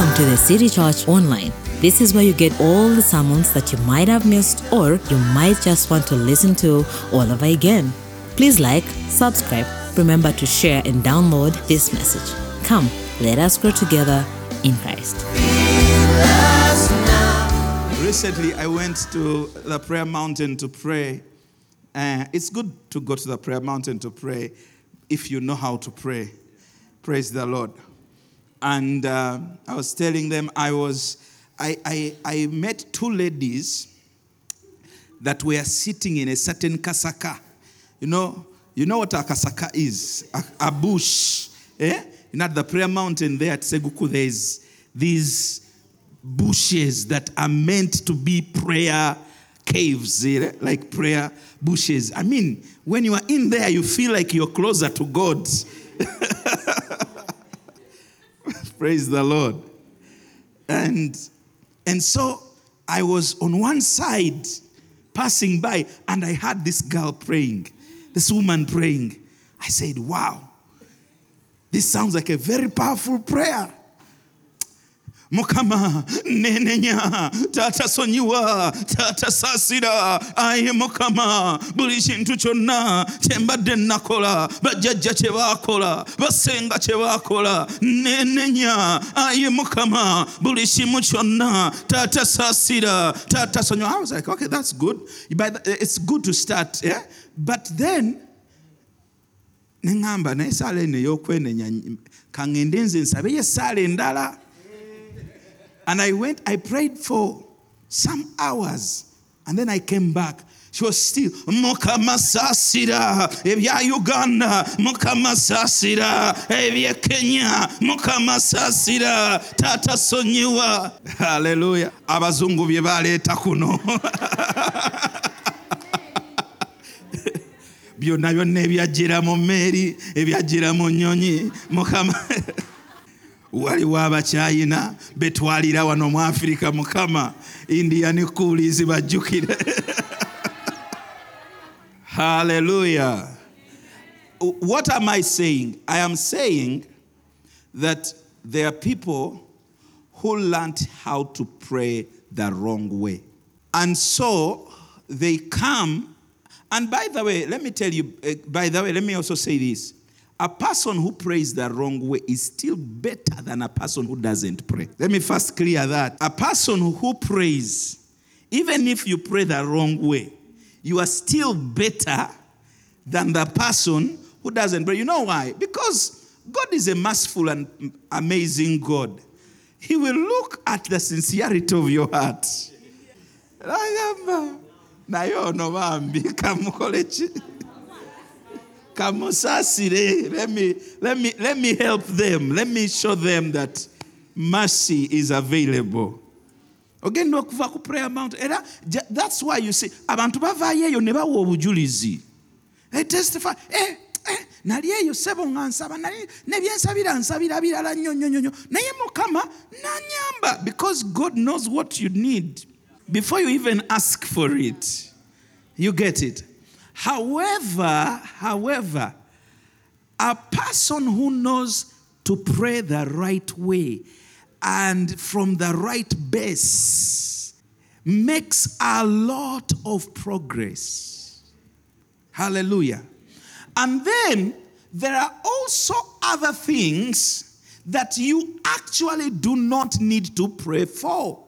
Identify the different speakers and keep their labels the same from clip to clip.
Speaker 1: Welcome to the City Church Online. This is where you get all the sermons that you might have missed or you might just want to listen to all over again. Please like, subscribe, remember to share and download this message. Come, let us grow together in Christ.
Speaker 2: Recently, I went to the prayer mountain to pray. Uh, it's good to go to the prayer mountain to pray if you know how to pray. Praise the Lord. And uh, I was telling them I was, I, I, I met two ladies that were sitting in a certain kasaka. You know, you know what a kasaka is? A, a bush. Eh? Know, at the prayer mountain there at Seguku, there's these bushes that are meant to be prayer caves, eh? like prayer bushes. I mean, when you are in there, you feel like you're closer to God. Praise the Lord. And and so I was on one side passing by and I heard this girl praying, this woman praying. I said, Wow, this sounds like a very powerful prayer. Mukama nenenya taata sonyiwa taata saasira aye mukama buli kintu kyonna kyembadde nakola bajjajja kye baakola basenga kye baakola nenenya aye mukama buli kimu kyonna taata saasira taata sonyiwa. I was like okay that's good. But it's good to start yeah? but then neŋŋamba naye saala eno ey'okwenenya kaŋŋende nze nsabeyo essaala endala and I went, I prayed for some hours. And then I came back. She was still, Mukama Sasira, ebya Uganda, Mukama Sasira, ebya Kenya, Mukama Sasira, Tata Sonyiwa. Hallelujah. Abazungu bye baleeta kuno. byonna byonna ebyajjira mu mmeeri ebyajjira mu nnyonyi mukama waliwo abakyayina betwalira wano mu afirika mukama indian coolies bajjukire hallelujah. What am i saying? I am saying that there are people who learned how to pray the wrong way. And so they come and by the way let me tell you uh, by the way let me also say this a person who prays the wrong way is still better than a person who doesn't pray. Let me first clear that. A person who prays, even if you pray the wrong way, you are still better than the person who doesn't pray. You know why? Because God is a merciful and amazing God. He will look at the sincerity of your heart. let me, let, me, let me help them. Let me show them that mercy is available. Ogenda okuva ku prayer mount era that's why you see abantu bavaayo eyo ne bawa obujulizi. Testify eh, eh, nali eyo sebo nga nsaba nali nebyensabira nsabira birala nnyo nnyo nnyo. Naye mukama nanyamba because god knows what you need. Before you even ask for it you get it However, however, a person who knows to pray the right way and from the right base makes a lot of progress. Hallelujah. And then there are also other things that you actually do not need to pray for.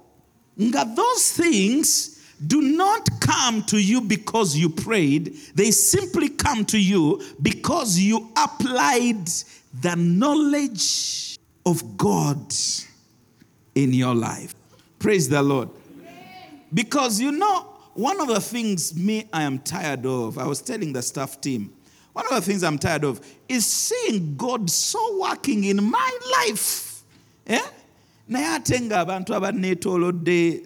Speaker 2: Those things do not come to you because you prayed, they simply come to you because you applied the knowledge of God in your life. Praise the Lord. Because you know, one of the things me I am tired of, I was telling the staff team, one of the things I'm tired of is seeing God so working in my life. Eh? naye ate ng'abantu abanneetoolodde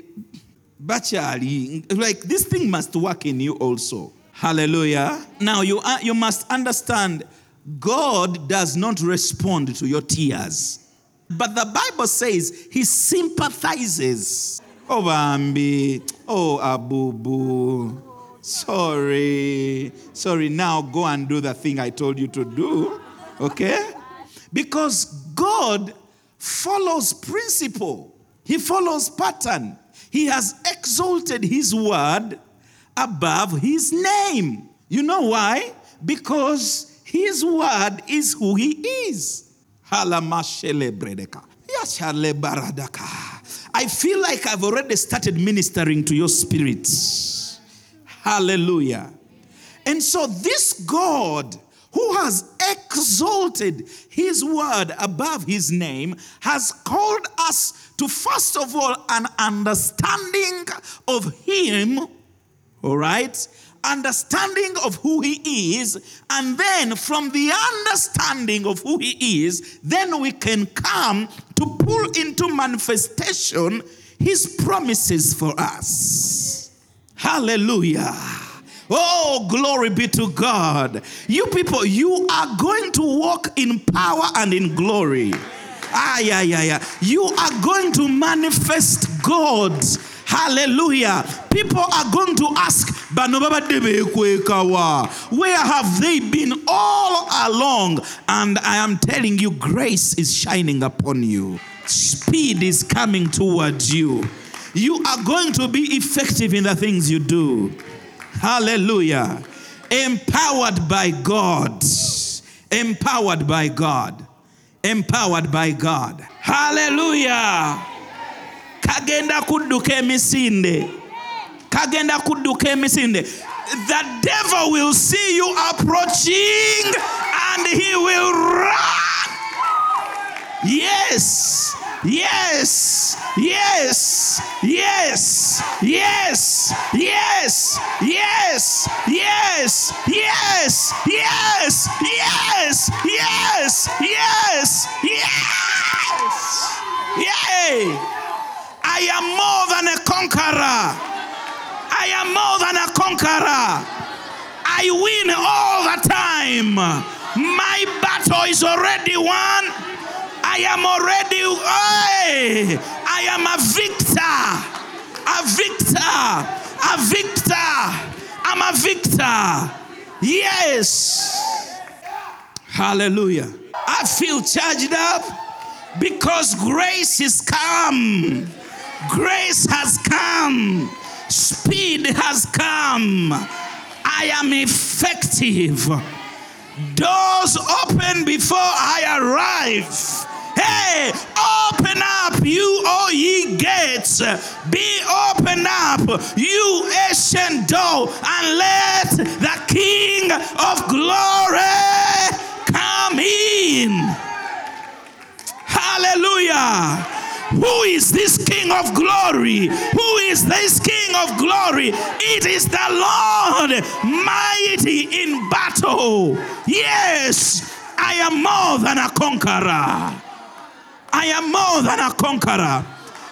Speaker 2: bakyali like this thing must work in you also. Hallelujah. Now you are, you must understand god does not respond to your tears. But the bible says he sympathizes. Oh bambi. Oh abubu. Sorry. Sorry now go and do the thing i told you to do okay? Because god follows principle, he follows pattern. He has exalted his word above his name. You know why? Because his word is who he is. I feel like I've already started ministering to your spirits. Hallelujah. And so, this God who has exalted his word above his name has called us to, first of all, an understanding of him, all right? Understanding of who he is, and then from the understanding of who he is, then we can come to pull into manifestation his promises for us. Hallelujah. Oh, glory be to God. You people, you are going to walk in power and in glory. Ah, yeah, yeah, yeah. You are going to manifest God. Hallelujah. People are going to ask, where have they been all along? And I am telling you, grace is shining upon you, speed is coming towards you. You are going to be effective in the things you do. Hallelujah. Empowered by God. Empowered by God. Empowered by God. Hallelujah. Kagenda kudduka emisinde. Kagenda kudduka emisinde. The devil will see you approaching and he will run. Yes. Yes, yes, yes, yes, yes, yes, yes, yes, yes, yes, yes, yes, yes. Yay! I am more than a conqueror. I am more than a conqueror. I win all the time. My battle is already won. I am already, hey, I am a victor, a victor, a victor. I'm a victor. Yes. Hallelujah. I feel charged up because grace is come. Grace has come. Speed has come. I am effective. Doors open before I arrive. Hey, open up, you all ye gates. Be open up, you ancient door, and let the King of glory come in. Hallelujah. Who is this King of glory? Who is this King of glory? It is the Lord mighty in battle. Yes, I am more than a conqueror. I am more than a conqueror.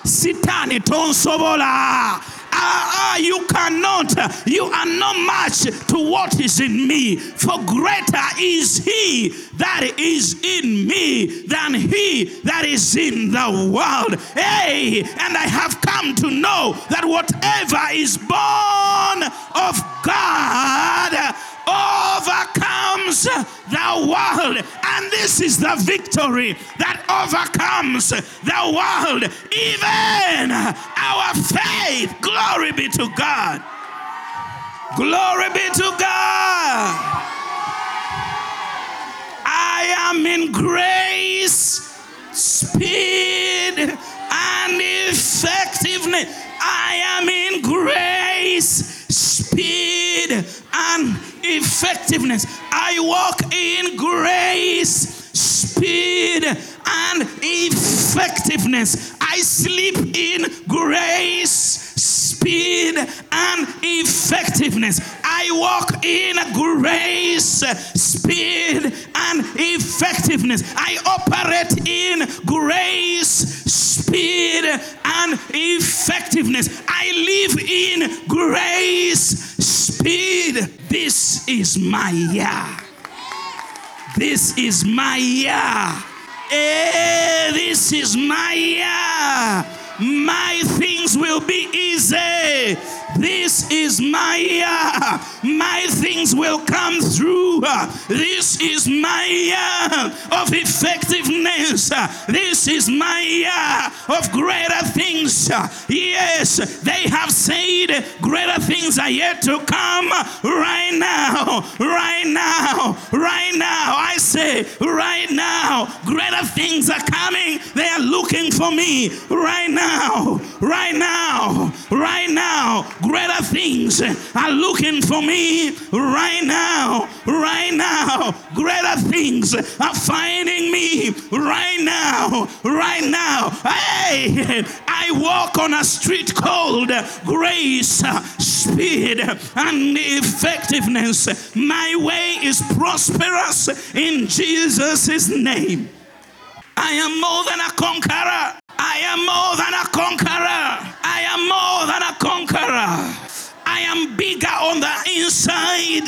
Speaker 2: Sitani tonsobola. Ah, ah, you cannot, you are not match to what is in me. For greater is he that is in me than he that is in the world. Hey, and I have come to know that whatever is born of God overcomes the world. And this is the victory that overcomes the world, even our faith. Glory be to God. Glory be to God. I am in grace, speed, and effectiveness. I am in grace, speed, and effectiveness. I walk in grace, speed, and effectiveness. I sleep in grace, speed, and effectiveness. I walk in grace, speed, and effectiveness. I operate in grace, speed, and effectiveness. I live in grace, speed. This is my year. This is my year. Hey, this is my year. My things will be easy. This is my year. My things will come through. This is my year of effectiveness. This is my year of greater things. Yes, they have said greater things are yet to come right now, right now, right now. I say, right now, greater things are coming. They are looking for me right now, right now, right now. Greater things are looking for me right now, right now. Greater things are finding me right now, right now. Hey, I walk on a street called grace, speed, and effectiveness. My way is prosperous in Jesus' name. I am more than a conqueror. I am more than a conqueror. I am more than a conqueror. I am bigger on the inside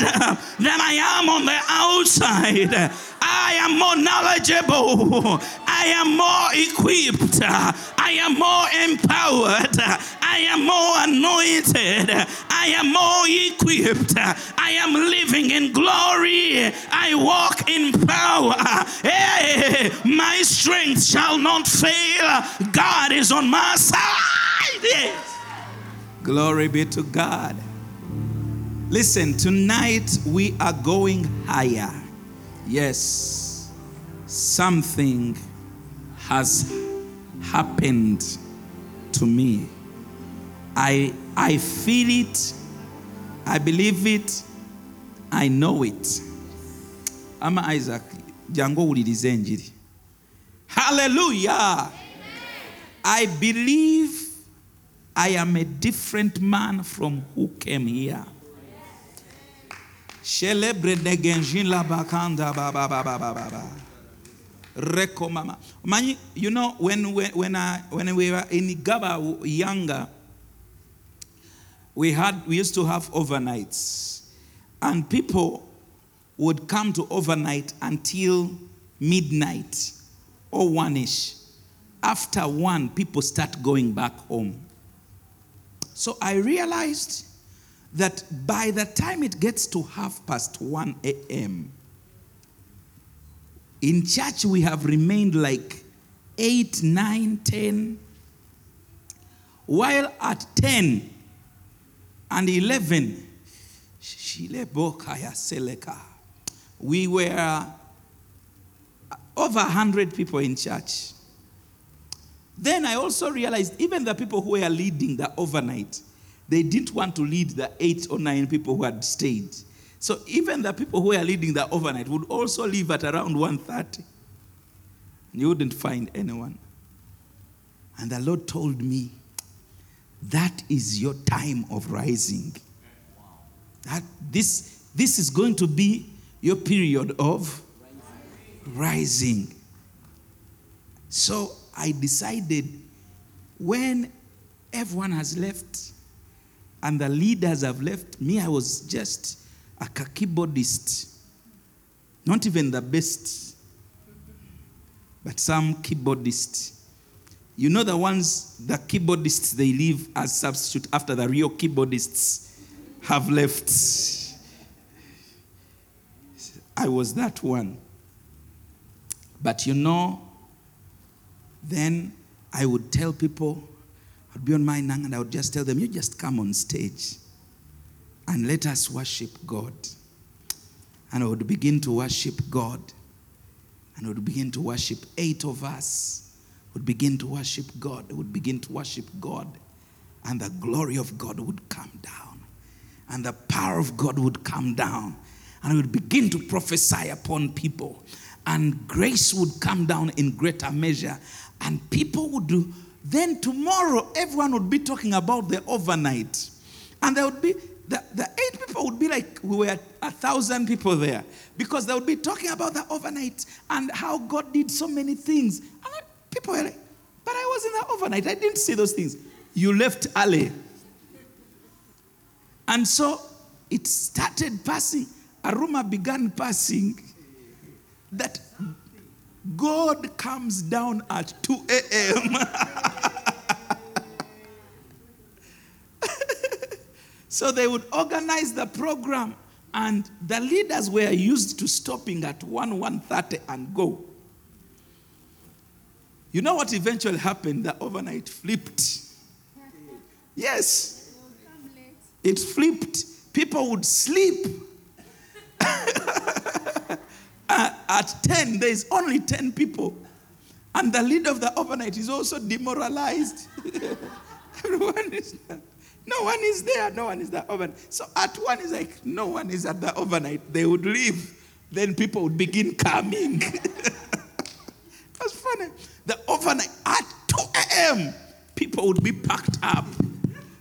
Speaker 2: than I am on the outside. I am more knowledgeable. I am more equipped. I am more empowered. I am more anointed. I am more equipped. I am living in glory. I walk in power. Hey, my strength shall not fail. God is on my side. Yes. Glory be to God. Listen, tonight we are going higher. Yes, something has happened to me. I, I feel it, I believe it, I know it. Ama Isaac, jango. Hallelujah. I believe I am a different man from who came here. You know, when, when, when, I, when we were in Gaba younger, we, had, we used to have overnights. And people would come to overnight until midnight or one ish. After one, people start going back home. So I realized that by the time it gets to half past 1 a.m., in church we have remained like 8, 9, 10. While at 10 and 11, we were over 100 people in church. Then I also realized even the people who were leading the overnight, they didn't want to lead the eight or nine people who had stayed. So even the people who were leading the overnight would also leave at around 1.30. You wouldn't find anyone. And the Lord told me, that is your time of rising. That this, this is going to be your period of rising. So I decided when everyone has left and the leaders have left, me, I was just a keyboardist. Not even the best, but some keyboardist. You know the ones, the keyboardists, they leave as substitute after the real keyboardists have left. I was that one. But you know, then I would tell people, I'd be on my nang and I would just tell them, you just come on stage and let us worship God. And I would begin to worship God. And I would begin to worship eight of us. Would begin to worship God. Would begin to worship God. And the glory of God would come down. And the power of God would come down. And I would begin to prophesy upon people. And grace would come down in greater measure. And people would do. Then tomorrow, everyone would be talking about the overnight. And there would be the, the eight people would be like we were a thousand people there because they would be talking about the overnight and how God did so many things. And people were like, but I was in the overnight. I didn't see those things. You left early. And so it started passing. A rumor began passing that God comes down at 2 a.m. So they would organize the program, and the leaders were used to stopping at 1 1.30 and go. You know what eventually happened? The overnight flipped. Yes. It flipped. People would sleep. At 10, there's only 10 people. And the leader of the overnight is also demoralized. Everyone is no one is there, no one is there overnight. So at one is like, no one is at the overnight. They would leave. Then people would begin coming. That's funny. The overnight at 2 a.m., people would be packed up.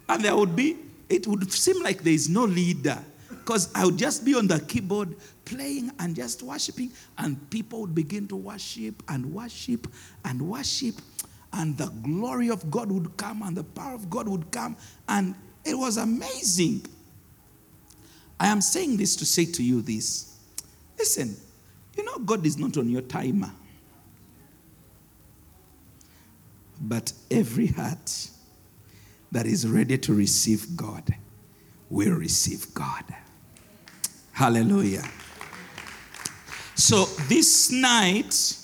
Speaker 2: And there would be, it would seem like there is no leader. Because I would just be on the keyboard playing and just worshiping, and people would begin to worship and worship and worship, and the glory of God would come and the power of God would come, and it was amazing. I am saying this to say to you this. Listen, you know, God is not on your timer. But every heart that is ready to receive God will receive God. Hallelujah. So this night,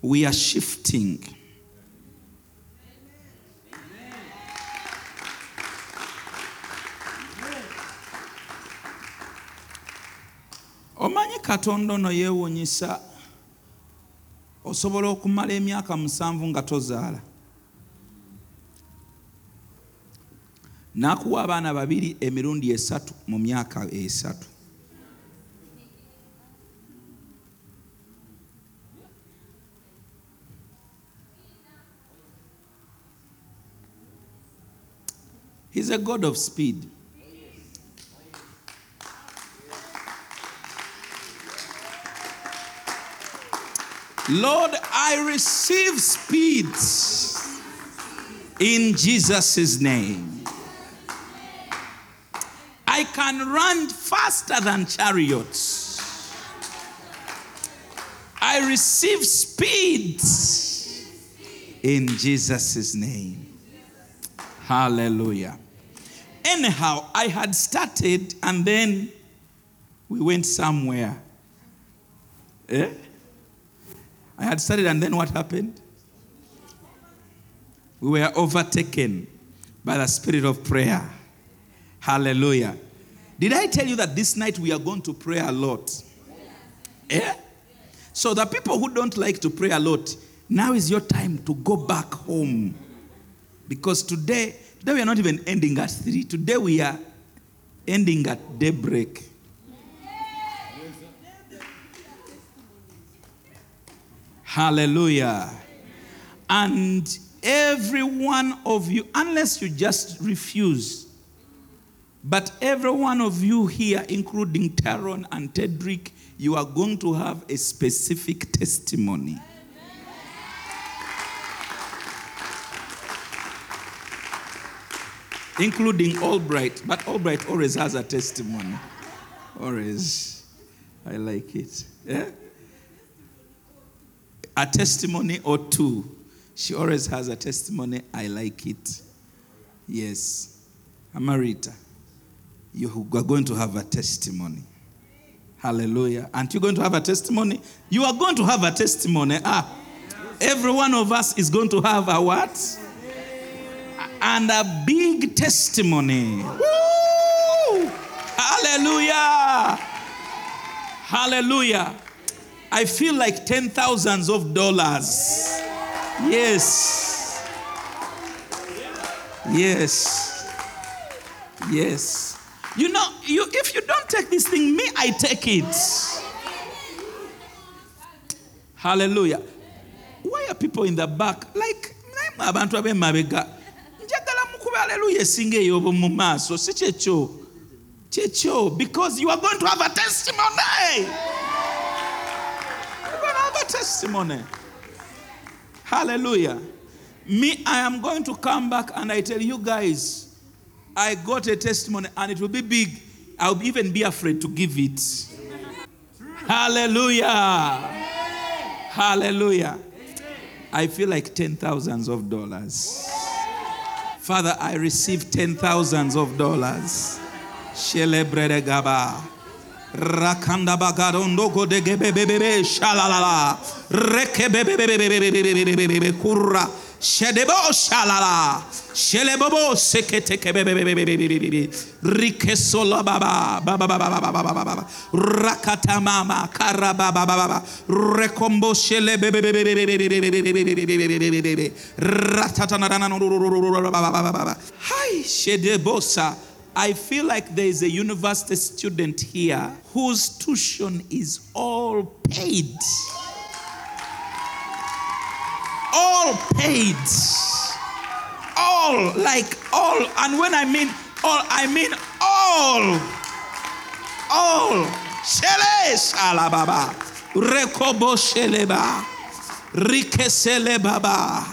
Speaker 2: we are shifting. omanyi katonda ono yeewuunyisa osobola okumala emyaka musanvu nga tozaala n'akuwa abaana babiri emirundi esatu mu myaka esatu He's a God of speed. Lord, I receive speed in Jesus' name. I can run faster than chariots. I receive speed in Jesus' name. Hallelujah. Anyhow, I had started and then we went somewhere. Eh? I had started, and then what happened? We were overtaken by the spirit of prayer. Hallelujah. Did I tell you that this night we are going to pray a lot? Yeah? So, the people who don't like to pray a lot, now is your time to go back home. Because today, today we are not even ending at three. Today we are ending at daybreak. Hallelujah. And every one of you, unless you just refuse, but every one of you here, including Taron and Tedrick, you are going to have a specific testimony. Including Albright, but Albright always has a testimony. Always. I like it. Yeah? a testimony or two. She always has a testimony. I like it. Yes. Amarita, you are going to have a testimony. Hallelujah. Aren't you going to have a testimony? You are going to have a testimony. Ah, every one of us is going to have a what? And a big testimony. Woo! Hallelujah. Hallelujah. I feel like ten thousands of dollars. Yes. Yes. Yes. You know, you, if you don't take this thing, me, I take it. Hallelujah. Why are people in the back? Like, abantu ab'emabega aleluya esinga mu maaso si kyekyo kyekyo because you are going to have a testimony testimony. Hallelujah. Me, I am going to come back and I tell you guys, I got a testimony and it will be big. I'll even be afraid to give it. Hallelujah. Hallelujah. I feel like ten thousands of dollars. Father, I received ten thousands of dollars. Gaba. Rakanda bagarondo Shedebo shalala. Shelebobo. Rikesola baba. Baba baba baba baba baba. Rakata mama. Baba baba. Ratatanarana. Hi. I feel like there is a university student here whose tuition is all paid. All paid. All, like all. And when I mean all, I mean all. All. Shele shalababa. Rekobo sheleba. Rikesele baba.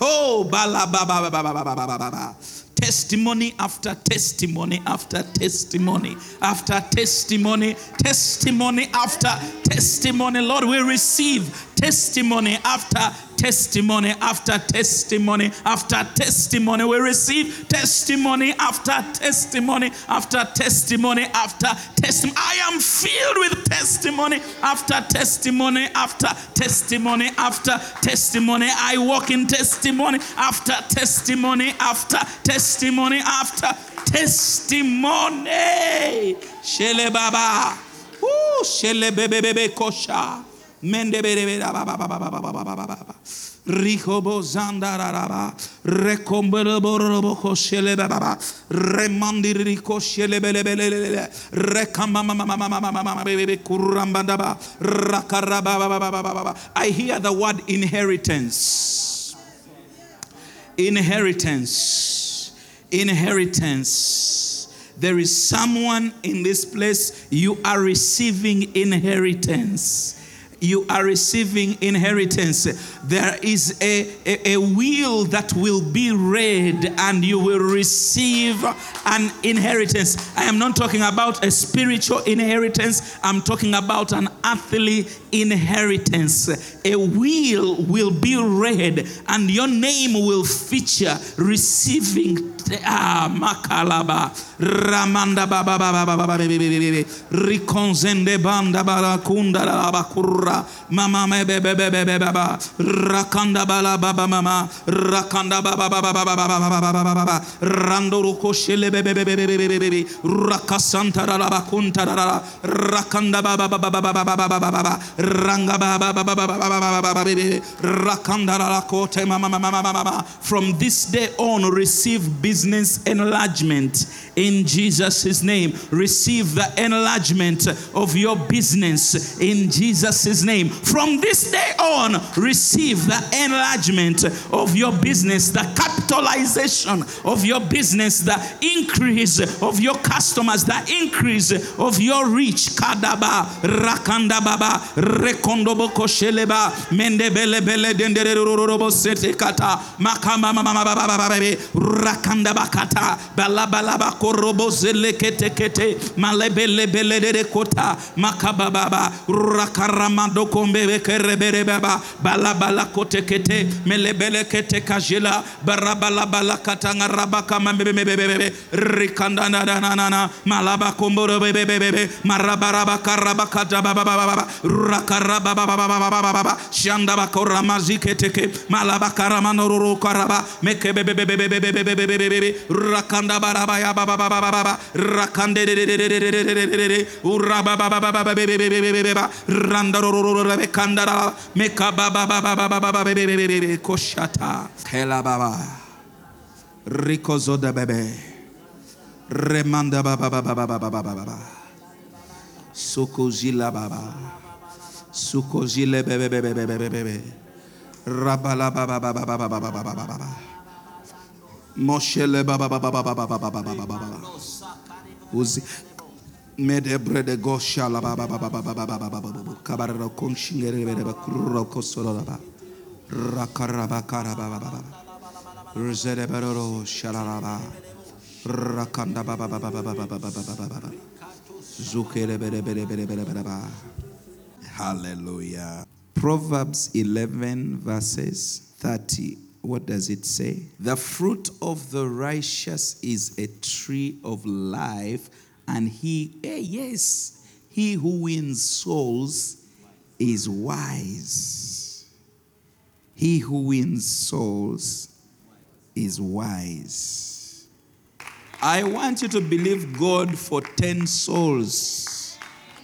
Speaker 2: Oh, bala baba baba baba baba baba testimony after testimony after testimony after testimony, testimony after testimony. Lord, we receive testimony after testimony after testimony after testimony. We receive testimony after testimony after testimony after testimony. I am filled with testimony after testimony after testimony after testimony. I walk in testimony after testimony after testimony after testimony. Shele baba. Ooh, shele bebe bebe kosha. Ba ba ba ba ba ba ba ba. Rikobo zandararaba, rekomberoborobo koshele baba, remandi riko shele bele you are receiving inheritance. There is a, a, a, will that will be read and you will receive an inheritance. I am not talking about a spiritual inheritance, I'm talking about an earthly inheritance. A will will be read and your name will feature receiving ah, makalaba ramanda baba banda la mama rakanda bala baba mama rakanda baba baba baba baba baba baba rando ruko shele be be be be be be be rakasanta la bakunta la rakanda baba baba baba baba baba baba ranga baba baba baba baba baba rakanda la kote mama mama mama from this day on receive business enlargement. In Jesus' name. Receive the enlargement of your business. In Jesus' name. From this day on, receive achieve the enlargement of your business, the capitalization of your business, the increase of your customers, the increase of your reach. Kadaba, rakandababa, rekondoboko sheleba, mendebelebele dendererorobo setekata, makama mama babababe, rakandabakata, balabalaba korobo zelekete kete, malebelebele de kota, makabababa, rakaramadoko mbebe kerebere baba, balabala kote kete, melebele kete kajela, barabala bala katanga rabaka mambebebebebe, rikanda na na na na, malaba komboro bebebebe, marabaraba karabakata baba baba baba, rakaraba baba baba baba baba, shanda bakora mazike teke, malaba karamano roro karaba, mekebebebebebebebebebebe, rakanda baraba ya baba baba baba, rakande de de de de de de de de uraba baba baba bebebebebebe, randa roro rebe kanda, meka baba baba koshata, kela baba, rikozo de bebe, remanda baba baba baba baba baba, sukozila baba, sukozile bebe bebe bebe bebe, rabala baba baba baba baba baba baba. Moshele baba baba baba baba baba baba baba. Uzi de gosha la baba baba baba baba baba baba. Kabara konshingere bebe baba kurro kosoro Hallelujah. Proverbs 11 verses 30 what does it say? The fruit of the righteous is a tree of life, and he, eh, yes, he who wins souls is wise. He who wins souls is wise. I want you to believe God for 10 souls.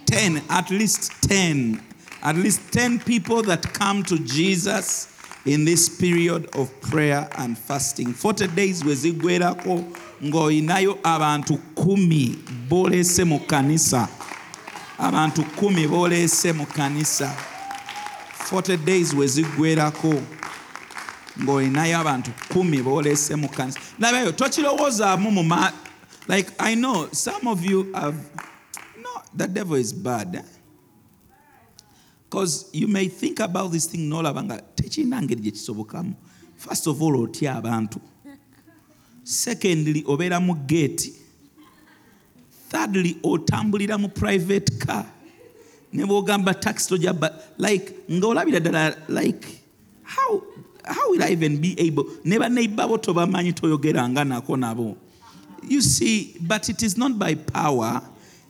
Speaker 2: 10, at least 10. At least 10 people that come to Jesus in this period of prayer and fasting. 40 days wezigwerako ng'oyinayo abantu kumi boleese mu kanisa. Abantu kumi boleese mu kanisa. 40 days wezigwerako ng'olinayo abantu kumi boolese mu kanisa. Labayo tokirowoozaamu mu ma like i know some of you have no the devil is bad because you may think about this thing n'olaba nga tekirina ngeri gye kisobokamu. First of all otya abantu. Secondly obeera mu geeti thirdly otambulira mu private car ne bwogamba taxi tojaba like ng'olabira ddala like how how will I even be able? Never neighbor tobamanyi toyogeranga nako nabo. You see, but it is not by power,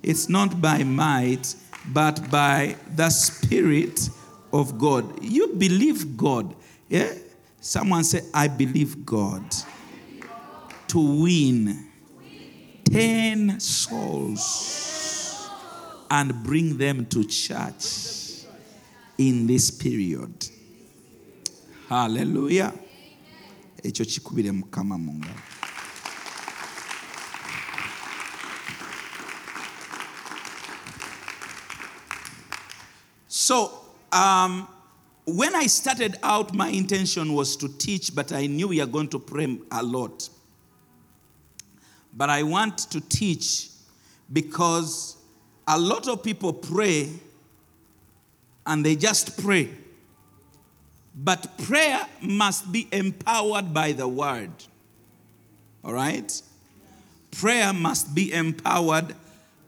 Speaker 2: it's not by might, but by the Spirit of God. You believe God. Yeah? Someone say, I believe God to win 10 souls and bring them to church in this period. kikubire mukama so um, when i started out my intention was to teach but i knew we are going to pray a lot. But i want to teach because a lot of people pray and they just pray but prayer must be empowered by the word. All right? Prayer must be empowered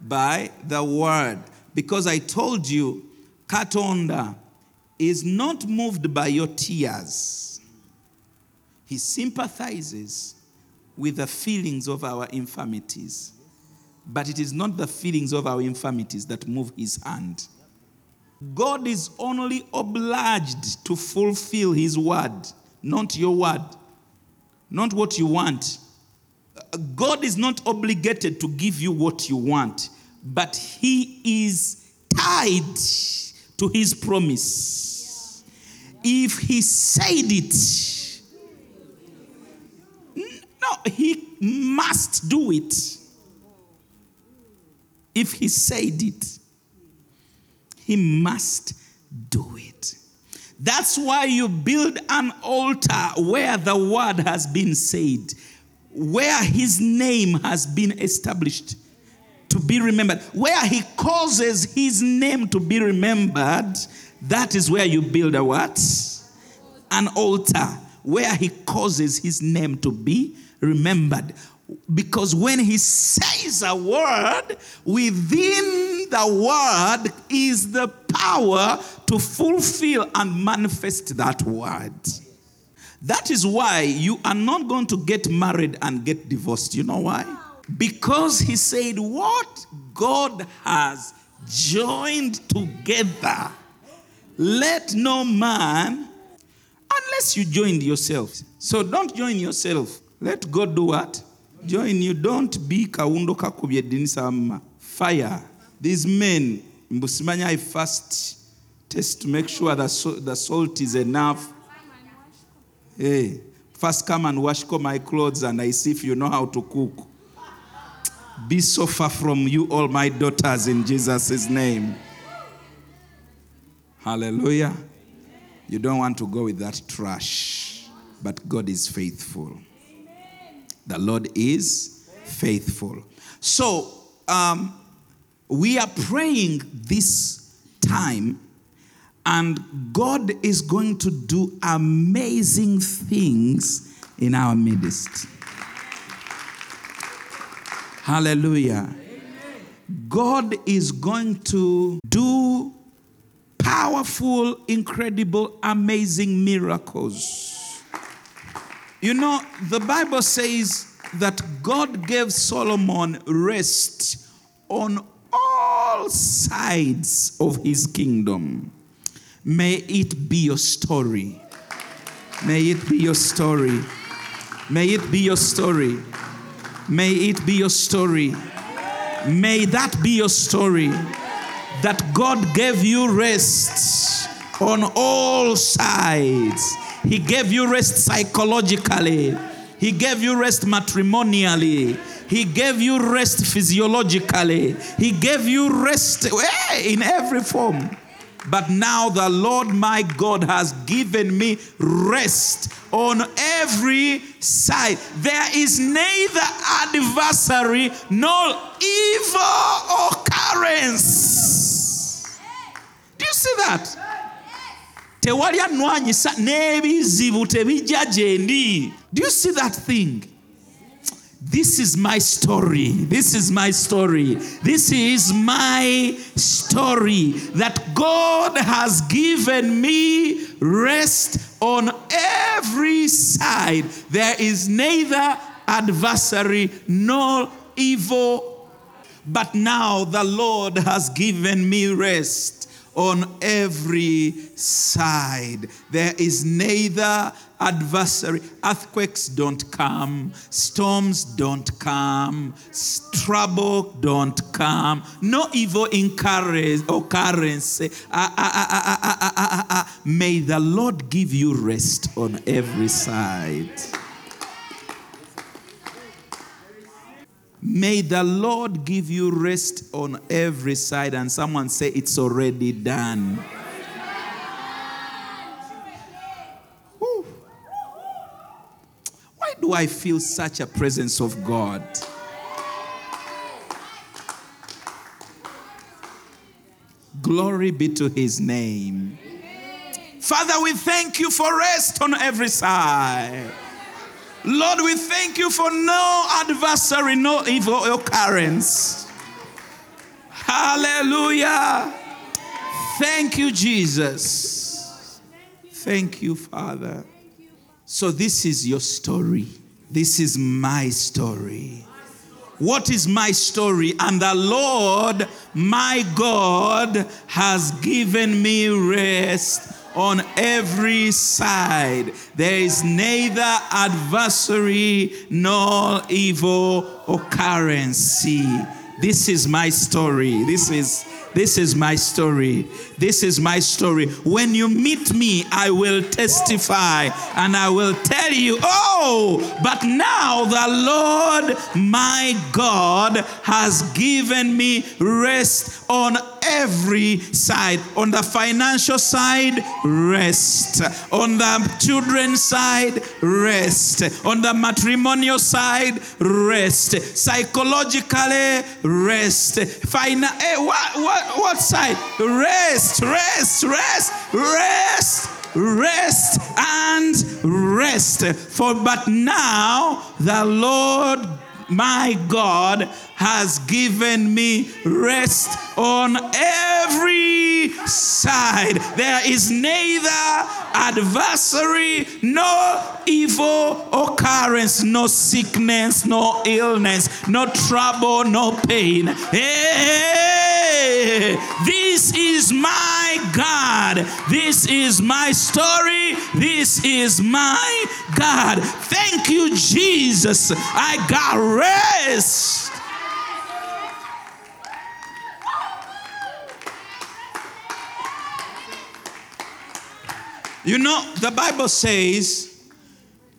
Speaker 2: by the word. Because I told you, Katonda is not moved by your tears, he sympathizes with the feelings of our infirmities. But it is not the feelings of our infirmities that move his hand. God is only obliged to fulfill his word, not your word, not what you want. God is not obligated to give you what you want, but he is tied to his promise. If he said it, no, he must do it. If he said it, he must do it. That's why you build an altar where the word has been said, where his name has been established to be remembered, where he causes his name to be remembered. That is where you build a what? An altar where he causes his name to be remembered. Because when he says a word, within the word is the power to fulfill and manifest that word. That is why you are not going to get married and get divorced. You know why? Because he said, What God has joined together, let no man, unless you joined yourself. So don't join yourself. Let God do what? Join you. Don't be kaundo kakubye dinisa fire. These men, mbusimanya I first test to make sure that so, the salt is enough. Hey, first come and wash my clothes and I see if you know how to cook. Be so far from you, all my daughters, in Jesus' name. Hallelujah. You don't want to go with that trash, but God is faithful. The Lord is faithful. So, um, we are praying this time, and God is going to do amazing things in our midst. Hallelujah. God is going to do powerful, incredible, amazing miracles. You know, the Bible says that God gave Solomon rest on all sides of his kingdom. May it be your story. May it be your story. May it be your story. May it be your story. May that be your story. That God gave you rest on all sides. He gave you rest psychologically. He gave you rest matrimonially. He gave you rest physiologically. He gave you rest in every form. But now the Lord my God has given me rest on every side. There is neither adversary nor evil occurrence. Do you see that? Tewali anwanyisa n'ebizibu tebijja gye ndi do you see that thing this is my story. This is my story. This is my story that God has given me rest on every side. There is neither adversary nor evil. But now the Lord has given me rest on every side. There is neither adversary. Earthquakes don't come, storms don't come, trouble don't come, no evil occurrence. Ah ah ah, ah, ah, ah, May the Lord give you rest on every side. May the Lord give you rest on every side. And someone say, It's already done. Why do I feel such a presence of God? Glory be to his name. Father, we thank you for rest on every side. Lord, we thank you for no adversary, no evil occurrence. Hallelujah. Thank you, Jesus. Thank you, Father. So, this is your story. This is my story. What is my story? And the Lord, my God, has given me rest on every side. There is neither adversary nor evil occurrence. This is my story. This is this is my story. This is my story. When you meet me, I will testify and I will tell you, oh, but now the Lord my God has given me rest on every side. On the financial side, rest. On the children's side, rest. On the matrimonial side, rest. Psychologically, rest. Fina- eh, what, what, what side? Rest, rest, rest, rest rest and rest. For but now the Lord my God has given me rest on every side. There is neither adversary nor evil occurrence, no sickness, no illness, no trouble, no pain. Hey, this is my God. This is my story. This is my God. Thank you, Jesus. I got rest. You know, the Bible says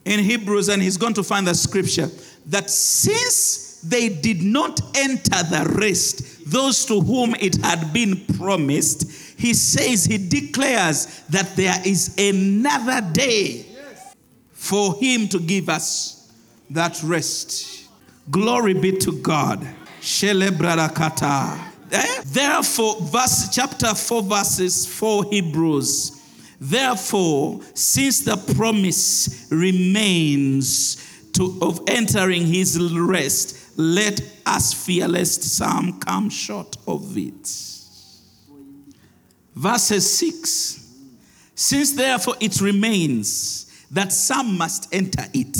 Speaker 2: in Hebrews, and he's going to find the scripture, that since they did not enter the rest, those to whom it had been promised, he says, he declares that there is another day for him to give us that rest. Glory be to God. Eh? Therefore, verse chapter 4, verses 4 Hebrews. Therefore, since the promise remains to, of entering his rest, let us fear lest some come short of it. Verses 6 Since therefore it remains that some must enter it.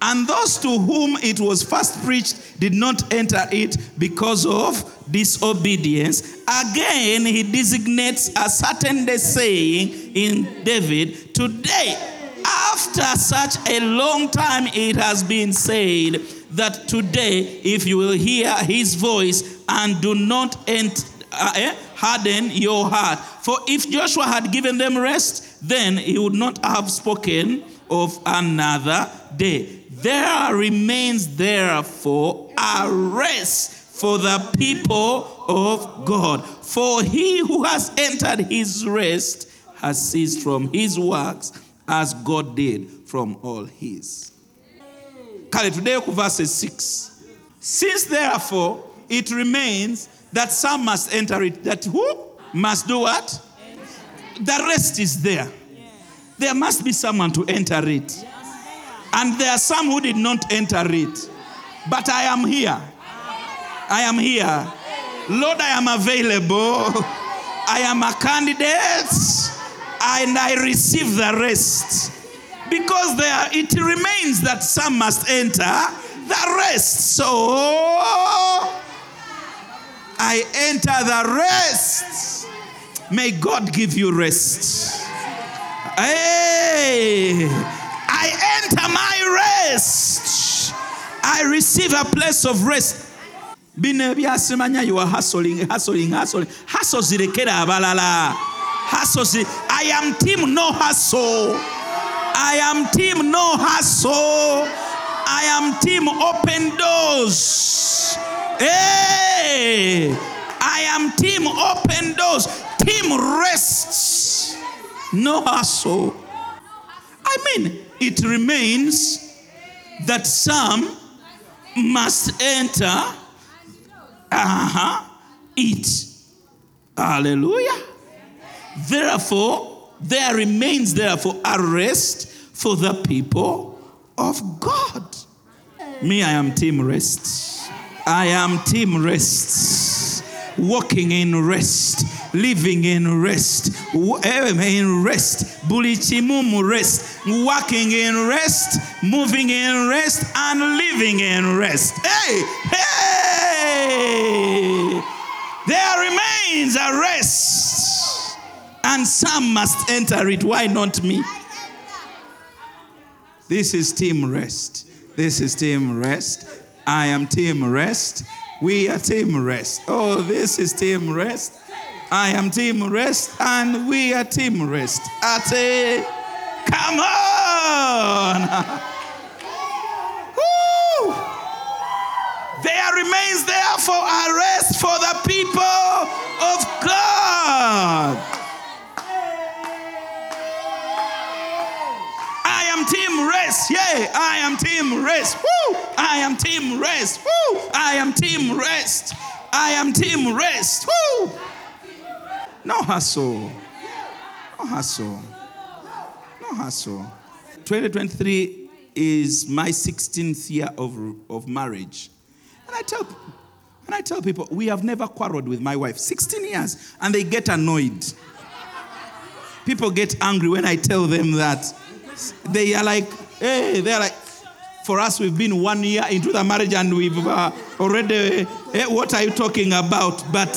Speaker 2: And those to whom it was first preached did not enter it because of disobedience. Again, he designates a certain day saying in David, Today, after such a long time, it has been said that today, if you will hear his voice and do not enter, uh, eh, harden your heart. For if Joshua had given them rest, then he would not have spoken of another day. There remains therefore a rest for the people of God. For he who has entered his rest has ceased from his works as God did from all his. Today verse 6. Since therefore it remains that some must enter it, that who must do what? The rest is there. There must be someone to enter it. And there are some who did not enter it. But I am here. I am here. Lord, I am available. I am a candidate. And I receive the rest. Because there it remains that some must enter the rest. So I enter the rest. May God give you rest. Hey, I enter my rest. I receive a place of rest. bino ebyasimanya you are hustling hustling hustling hustle zirekera abalala hustle i am team no hustle i am team no hustle i am team open doors hey i am team open doors team rests no hustle i mean it remains that some must enter uh-huh, it. Hallelujah. Therefore, there remains therefore a rest for the people of God. Me, I am team rest. I am team rest. Walking in rest, living in rest, eh, in rest, buli kimu mu rest, walking in rest, moving in rest, and living in rest. Hey, hey! There remains a rest, and some must enter it. Why not me? This is team rest. This is team rest. I am team rest. We are team rest. Oh, this is team rest. I am team rest, and we are team rest. Ate, come on! There remains therefore a rest for the people of God. Rest. Yeah, I am team rest. Woo! I am team rest. Woo! I am team rest. I am team rest. Woo! No hustle. No hustle. No hustle. 2023 is my 16th year of, of marriage. And I tell and I tell people, we have never quarreled with my wife. 16 years. And they get annoyed. People get angry when I tell them that. They are like, hey, they're like, for us, we've been one year into the marriage and we've uh, already, eh, what are you talking about? But,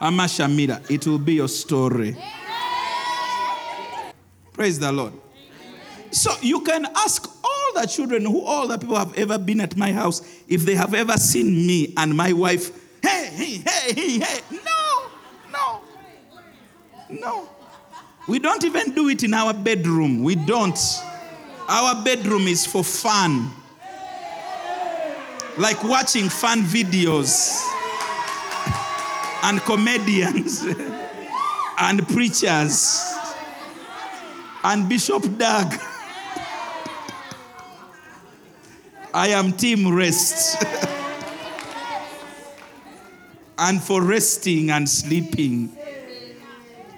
Speaker 2: Amasha Mira, it will be your story. Praise the Lord. So you can ask all the children who all the people have ever been at my house if they have ever seen me and my wife. Hey, hey, hey, hey, hey. No, no, no. We don't even do it in our bedroom. We don't. Our bedroom is for fun. Like watching fun videos and comedians and preachers and Bishop Doug. I am team rest. and for resting and sleeping.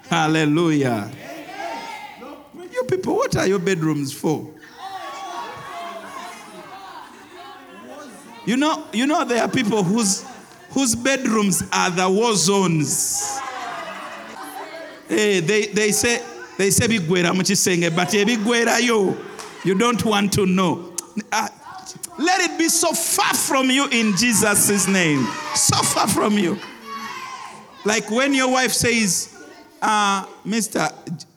Speaker 2: Hallelujah. You people, what are your bedrooms for? You know, you know there are people whose whose bedrooms are the war zones. Hey, they, they say they say bigwera mu kisenge but ebigwerayo You don't want to know. Uh, let it be so far from you in Jesus' name. So far from you. Like when your wife says, uh, Mister,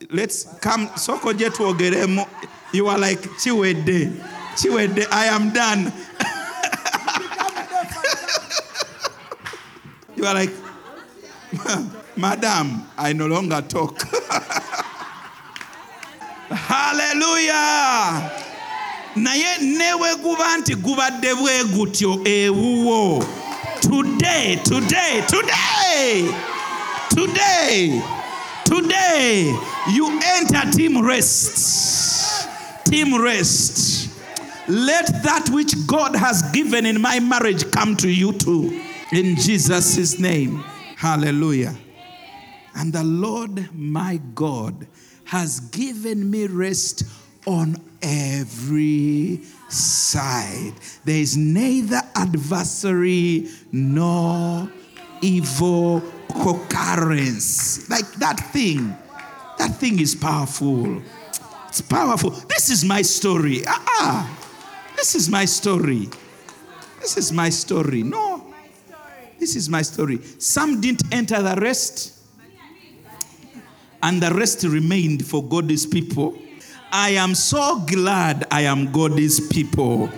Speaker 2: let's come, tuogeremo. You are like, chiwede, chiwede, I am done. you are like, Madam, I no longer talk. Hallelujah. naye newe guba nti gubadde bwe gutyo ewuwo today today today today today you enter team rest team rest let that which god has given in my marriage come to you too in jesus' name hallelujah and the lord my god has given me rest on every side. There is neither adversary nor evil concurrence. Like that thing. That thing is powerful. It's powerful. This is my story. Ah, ah. This is my story. This is my story. No. This is my story. Some didn't enter the rest, and the rest remained for God's people. I am so glad I am God's people.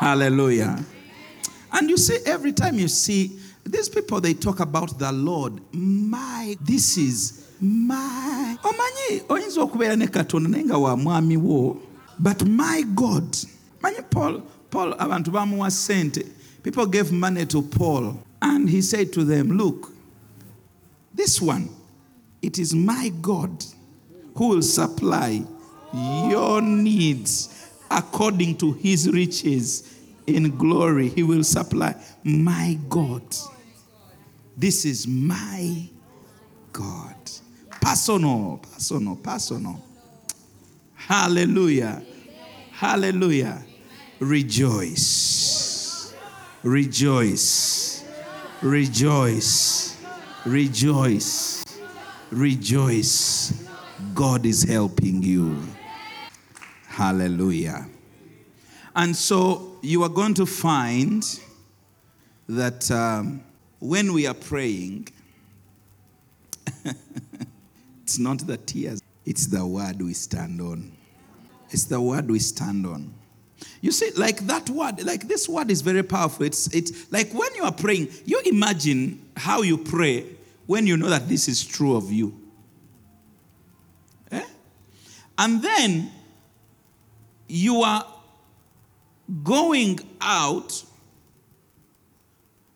Speaker 2: Hallelujah. And you see, every time you see these people, they talk about the Lord. My, this is my. Omanyi, oyinza okubeera ne katonda naye wa mwami wo. But my God. Manyi Paul, Paul abantu bamuwa sente. People gave money to Paul. And he said to them, look, this one, it is my God who will supply your needs according to his riches in glory. He will supply my God. This is my God. Personal, personal, personal. Hallelujah. Hallelujah. Rejoice. Rejoice. Rejoice. Rejoice. Rejoice. God is helping you. Hallelujah. And so you are going to find that um, when we are praying, it's not the tears, it's the word we stand on. It's the word we stand on. You see, like that word, like this word is very powerful. It's, it's like when you are praying, you imagine how you pray when you know that this is true of you. Eh? And then you are going out.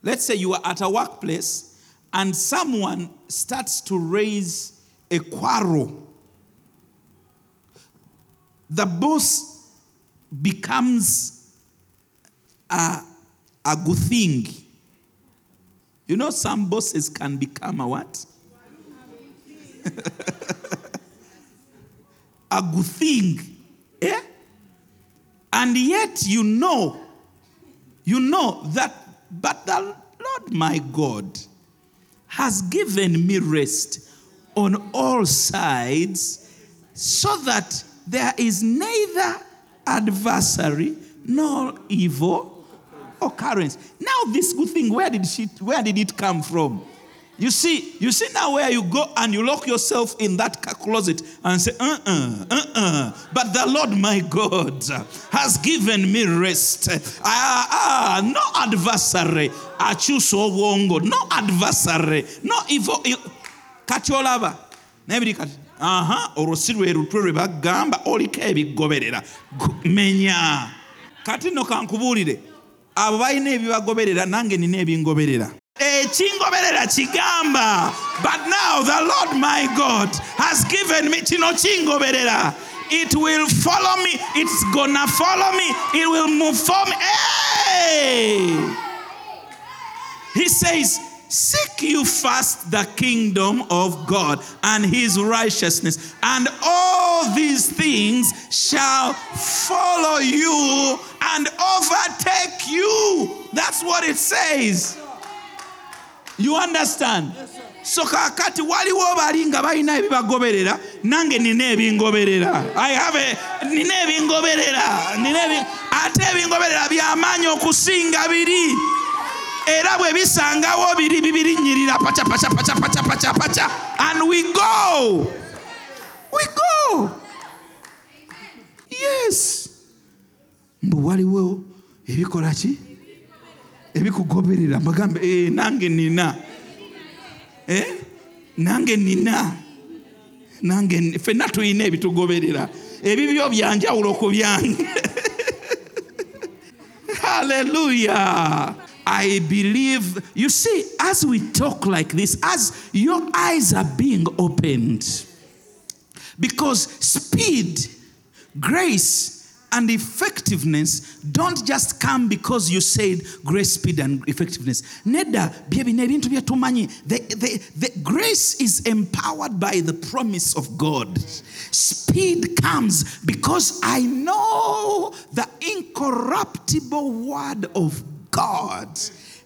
Speaker 2: Let's say you are at a workplace and someone starts to raise a quarrel. The boss becomes a, a good thing. You know, some bosses can become a what? a good thing. Eh? And yet you know, you know that, but the Lord my God has given me rest on all sides so that there is neither adversary nor evil occurrence. Now, this good thing, where did, she, where did it come from? You see, you see now where you go and you lock yourself in that closet and say, uh uh, uh uh. But the Lord my God has given me rest. Ah, ah, no adversary. Achuso wongo. No adversary. No evil. Kati olaba. Nebiri kati. Aha, olwo si lwe lutwe lwe bagamba oliko ebigoberera. Menya. Kati nno kankubuulire abo balina ebibagoberera nange nina ebingoberera. Ekingoberera kigamba but now the lord my god has given me kino kingoberera. It will follow me it's gonna follow me it will move for me. Hey! he says Seek you first the kingdom of God and his righteousness, and all these things shall follow you and overtake you. That's what it says. you understand so kakati waliwo bali nga balina ebibagoberera nange nina ebingoberera I have a- nina ebingoberera ate ebingoberera byamaanyi okusinga biri era bwe bisangawo biri bibirinyirira paca paca paca paca paca paca and we go. We go. Yes. Mbu waliwo ebikola ki? Ebikugoberera. Mbagambe "Eh, nange nina. Eh? nange nina. Nange ffenna tulina ebitugoberera. Ebibyo byanjawulo ku byange. Hallelujah i believe you see as we talk like this as your eyes are being opened because speed, grace, and effectiveness don't just come because you said grace, speed, and effectiveness. Neda, bye bino ebintu bye tumanyi. The, the, the grace is empowered by the promise of God. Speed comes because I know the incorruptible word of God.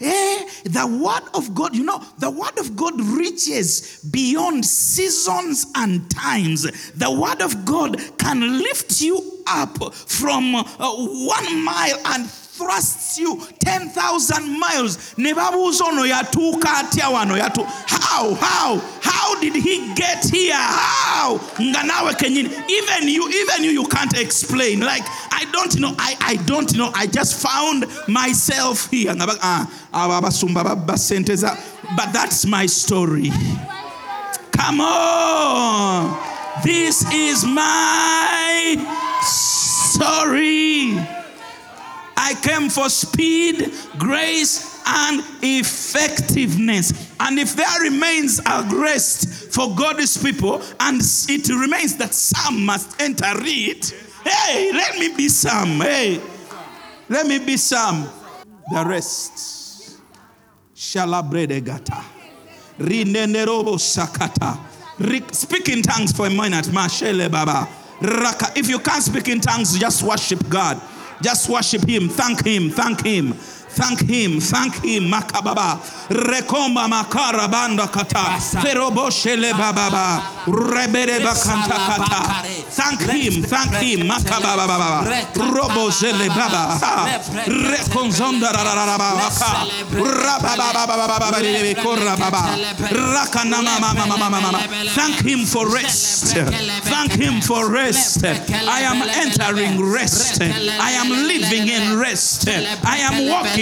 Speaker 2: Eh, the word of God, you know, the word of God reaches beyond seasons and times. The word of God can lift you up from uh, one mile and thrusts you 10,000 miles. Ne babuuza ono yatuuka yatu. How? How? How did he get here? How? Nga kenyini. Even you, even you, you can't explain. Like, I don't know. I, I don't know. I just found myself here. Ba- ah, abo But that's my story. Come on. This is my story. I came for speed, grace, and effectiveness. And if there remains a rest for God's people, and it remains that some must enter it, hey, let me be some. Hey, let me be some. The rest. Shalabredegata. Rindenerobo sakata. Speak in tongues for a minute. Mashele baba. If you can't speak in tongues, just worship God. Just worship Him. Thank Him. Thank Him. Thank Him. Thank Him. Makababa. Rekomba makara banda kata. Ferobo shele baba. Rebere bakanta kata. Thank Him. Thank Him. Makababa baba. Robo shele baba. Rekonzonda rarararaba. Thank him for rest. Thank him for rest. I am entering rest. I am living in rest. I am walking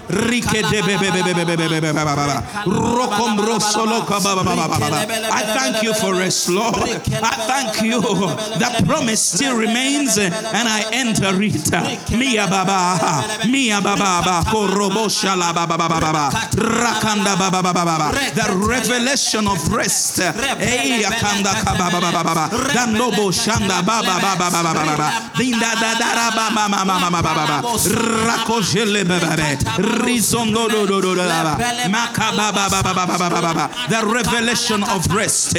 Speaker 2: I thank you for rest, Lord. I thank you. The promise still remains, and I enter it. Mia baba, mia baba, koroboshala baba baba rakanda baba The revelation of rest. Eyakanda baba baba. The noble shanda baba baba baba baba. Dinda dada, da baba baba baba baba. Rakojele baba. The revelation of rest.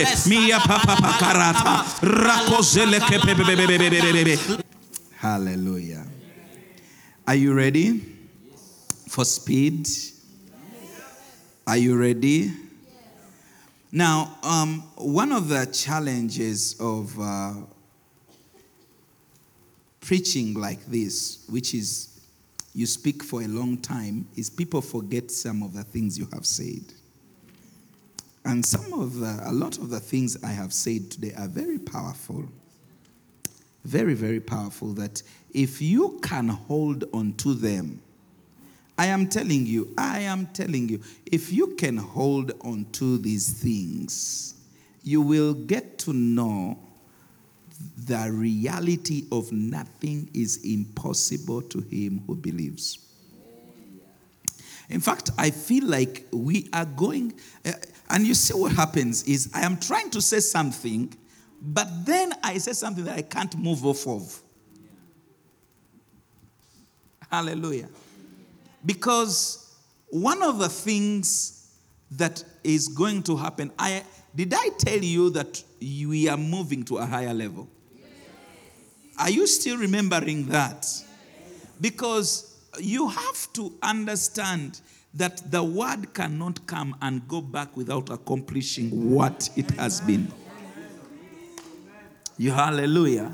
Speaker 2: Hallelujah. Are you ready for speed? Are you ready? Now, um, one of the challenges of uh, preaching like this, which is you speak for a long time, is people forget some of the things you have said. And some of the, a lot of the things I have said today are very powerful. Very, very powerful. That if you can hold on to them, I am telling you, I am telling you, if you can hold on to these things, you will get to know the reality of nothing is impossible to him who believes. In fact, I feel like we are going, uh, and you see what happens is I am trying to say something, but then I say something that I can't move off of. Hallelujah. Because one of the things that is going to happen. I did I tell you that we are moving to a higher level? Are you still remembering that? Because you have to understand that the word cannot come and go back without accomplishing what it has been. You hallelujah.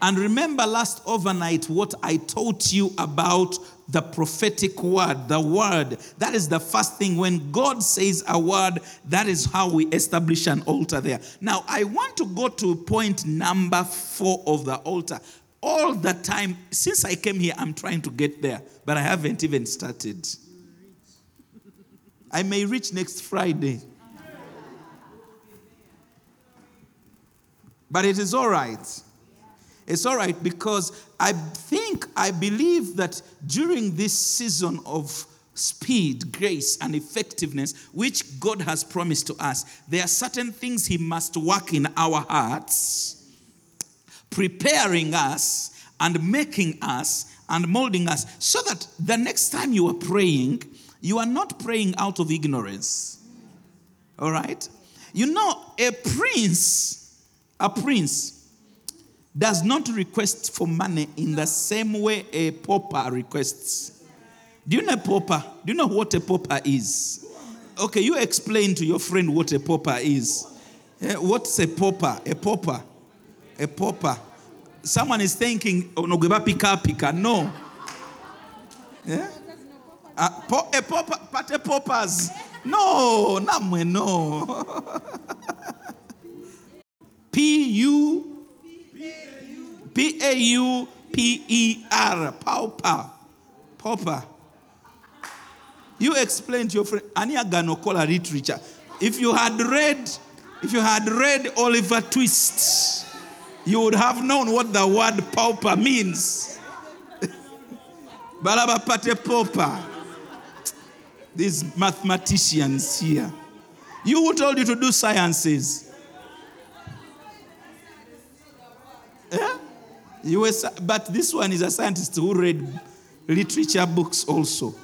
Speaker 2: And remember last overnight what I taught you about the prophetic word, the word. That is the first thing. When God says a word, that is how we establish an altar there. Now, I want to go to point number four of the altar. All the time, since I came here, I'm trying to get there, but I haven't even started. I may reach next Friday. But it is all right. It's all right because I think, I believe that during this season of speed, grace, and effectiveness, which God has promised to us, there are certain things He must work in our hearts, preparing us and making us and molding us so that the next time you are praying, you are not praying out of ignorance. All right? You know, a prince, a prince, does not request for money in the same way a pauper requests. Do you know pauper? Do you know what a pauper is? Okay, you explain to your friend what a pauper is. Eh, what's a pauper? A pauper. A pauper. Someone is thinking, oh, no, pika pika. No. Yeah? A, po, a pauper, but a paupers. No, no. P U P A U P E R. Pauper. Pauper. You explain to your friend, Aniaganokola literature. If you had read, if you had read Oliver Twist, you would have known what the word pauper means. Balaba pate pauper. These mathematicians here. You who told you to do sciences? You were, but this one is a scientist who read literature books also.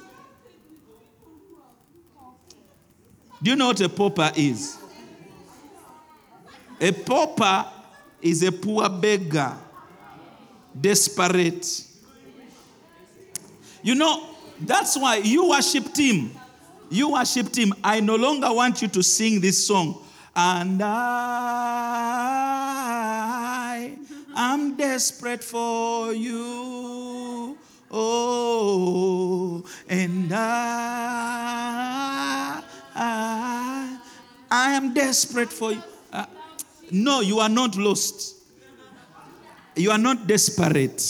Speaker 2: Do you know what a pauper is? A pauper is a poor beggar, desperate. You know, that's why you worshiped him. You worshiped him. I no longer want you to sing this song. And I I'm desperate for you. Oh, and I, I, I am desperate for you. Uh, no, you are not lost. You are not desperate.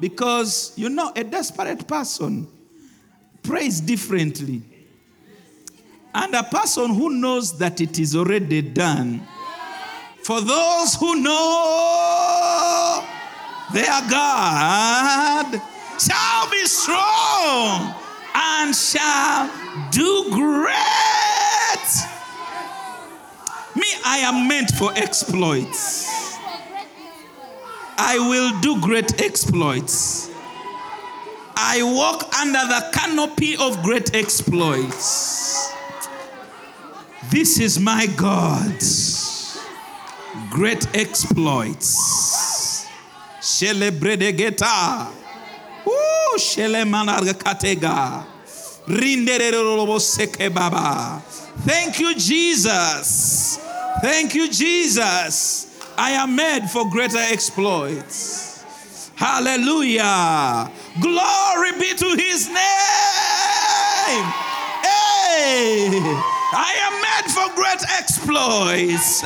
Speaker 2: Because, you know, a desperate person prays differently. And a person who knows that it is already done for those who know their God shall be strong and shall do great. Me, I am meant for exploits. I will do great exploits. I walk under the canopy of great exploits. This is my God great exploits. Shele bredegeta. Ooh, shele manargatega. Rindereroboseke baba. Thank you, Jesus. Thank you, Jesus. I am made for greater exploits. Hallelujah. Glory be to his name. Hey, I am made for great exploits.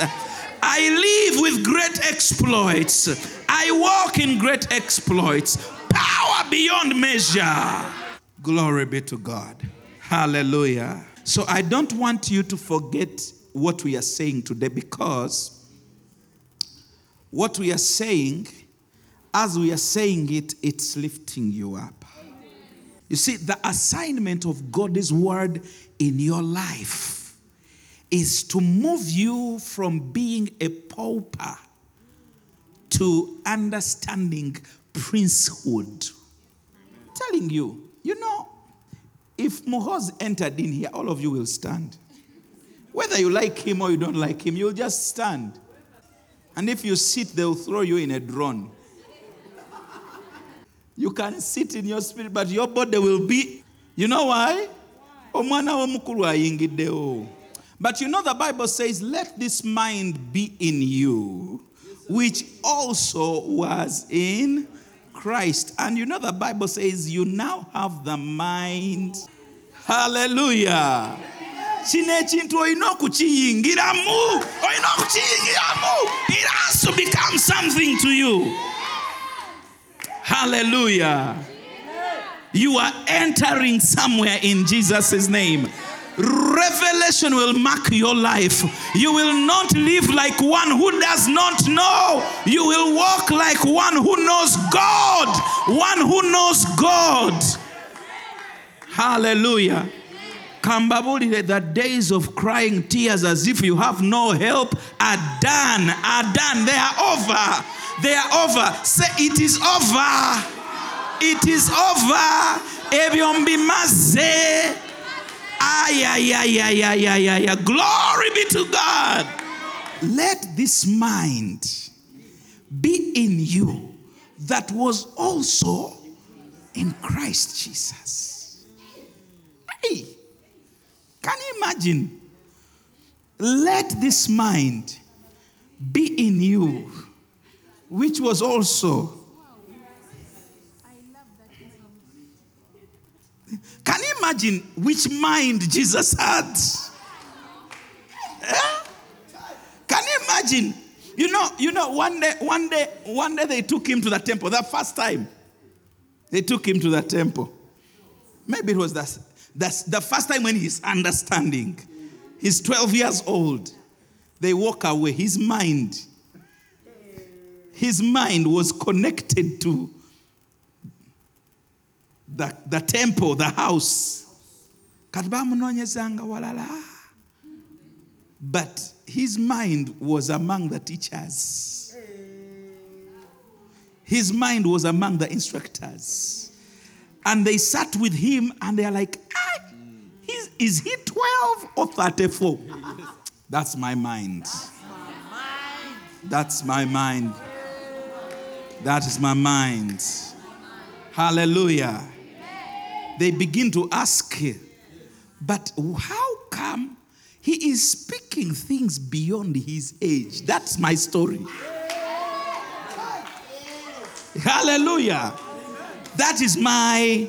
Speaker 2: I live with great exploits. I walk in great exploits. Power beyond measure. Glory be to God. Hallelujah. So I don't want you to forget what we are saying today because what we are saying, as we are saying it, it's lifting you up. You see, the assignment of God's word in your life is to move you from being a pauper to understanding princehood. telling you, you know, if Mohoz entered in here, all of you will stand. Whether you like him or you don't like him, you'll just stand. And if you sit, they'll throw you in a drone. You can sit in your spirit, but your body will be. You know why? Ayingiddewo. But you know the Bible says, let this mind be in you, which also was in Christ. And you know the Bible says, you now have the mind. Hallelujah. kino ekintu olina okukiyingiramu olina okukiyingiramu it has to become something to you hallelujah you are entering somewhere in jesus' name revelation will mark your life. You will not live like one who does not know. You will walk like one who knows god. One who knows god. Hallelujah. Kambabulire the days of crying tears as if you have no help are done are done. They are over. They are over. Say it is over. It is over. Ebyo mbimaze ayayayayayaya glory be to god let this mind be in you that was also in christ jesus hey can you imagine? Let this mind be in you, which was also. Can you imagine which mind Jesus had? Eh? Can you imagine? You know, you know, one day, one day, one day they took him to the temple. The first time they took him to the temple. Maybe it was the that's the first time when he's understanding. He's 12 years old. They walk away. His mind, his mind was connected to the, the temple, the house. But his mind was among the teachers. His mind was among the instructors. And they sat with him and they're like, ah, he's, is he 12 or 34? That's my mind. That's my mind. That is my mind. Hallelujah. They begin to ask, but how come he is speaking things beyond his age? That's my story. Hallelujah. That is my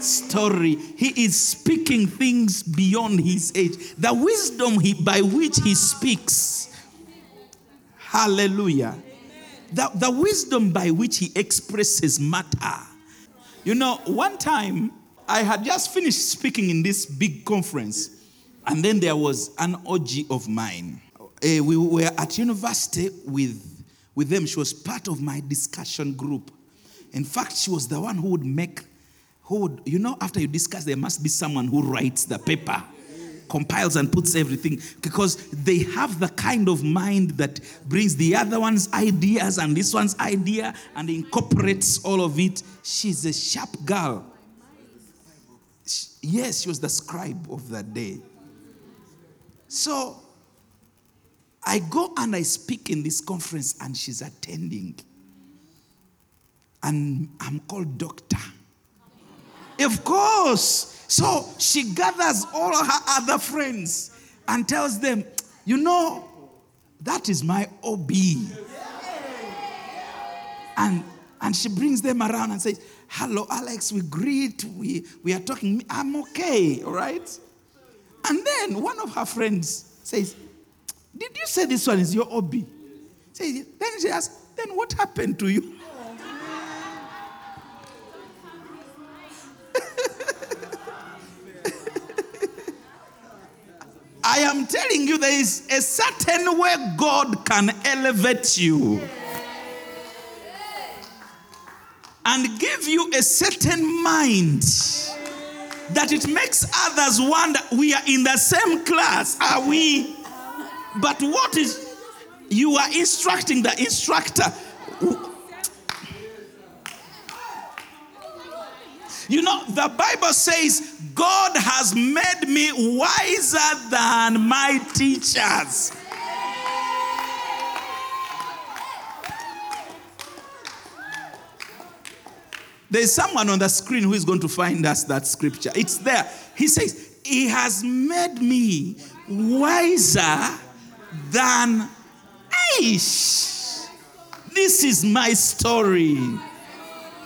Speaker 2: story. He is speaking things beyond his age. The wisdom he, by which he speaks. Hallelujah. The, the wisdom by which he expresses matter. You know, one time I had just finished speaking in this big conference, and then there was an orgy of mine. Uh, we were at university with, with them. She was part of my discussion group. In fact, she was the one who would make, who would, you know, after you discuss, there must be someone who writes the paper, compiles and puts everything, because they have the kind of mind that brings the other one's ideas and this one's idea and incorporates all of it. She's a sharp girl. Yes, she was the scribe of that day. So I go and I speak in this conference, and she's attending and I'm called doctor. Of course. So she gathers all her other friends and tells them, you know, that is my OB. And, and she brings them around and says, Hello, Alex, we greet, we, we are talking, I'm okay, all right? And then one of her friends says, Did you say this one is your OB? Say, then she asks, Then what happened to you? I am telling you, there is a certain way God can elevate you and give you a certain mind that it makes others wonder we are in the same class, are we? But what is, you are instructing the instructor. You know, the Bible says God has made me wiser than my teachers. There's someone on the screen who is going to find us that scripture. It's there. He says, He has made me wiser than Aish. This is my story.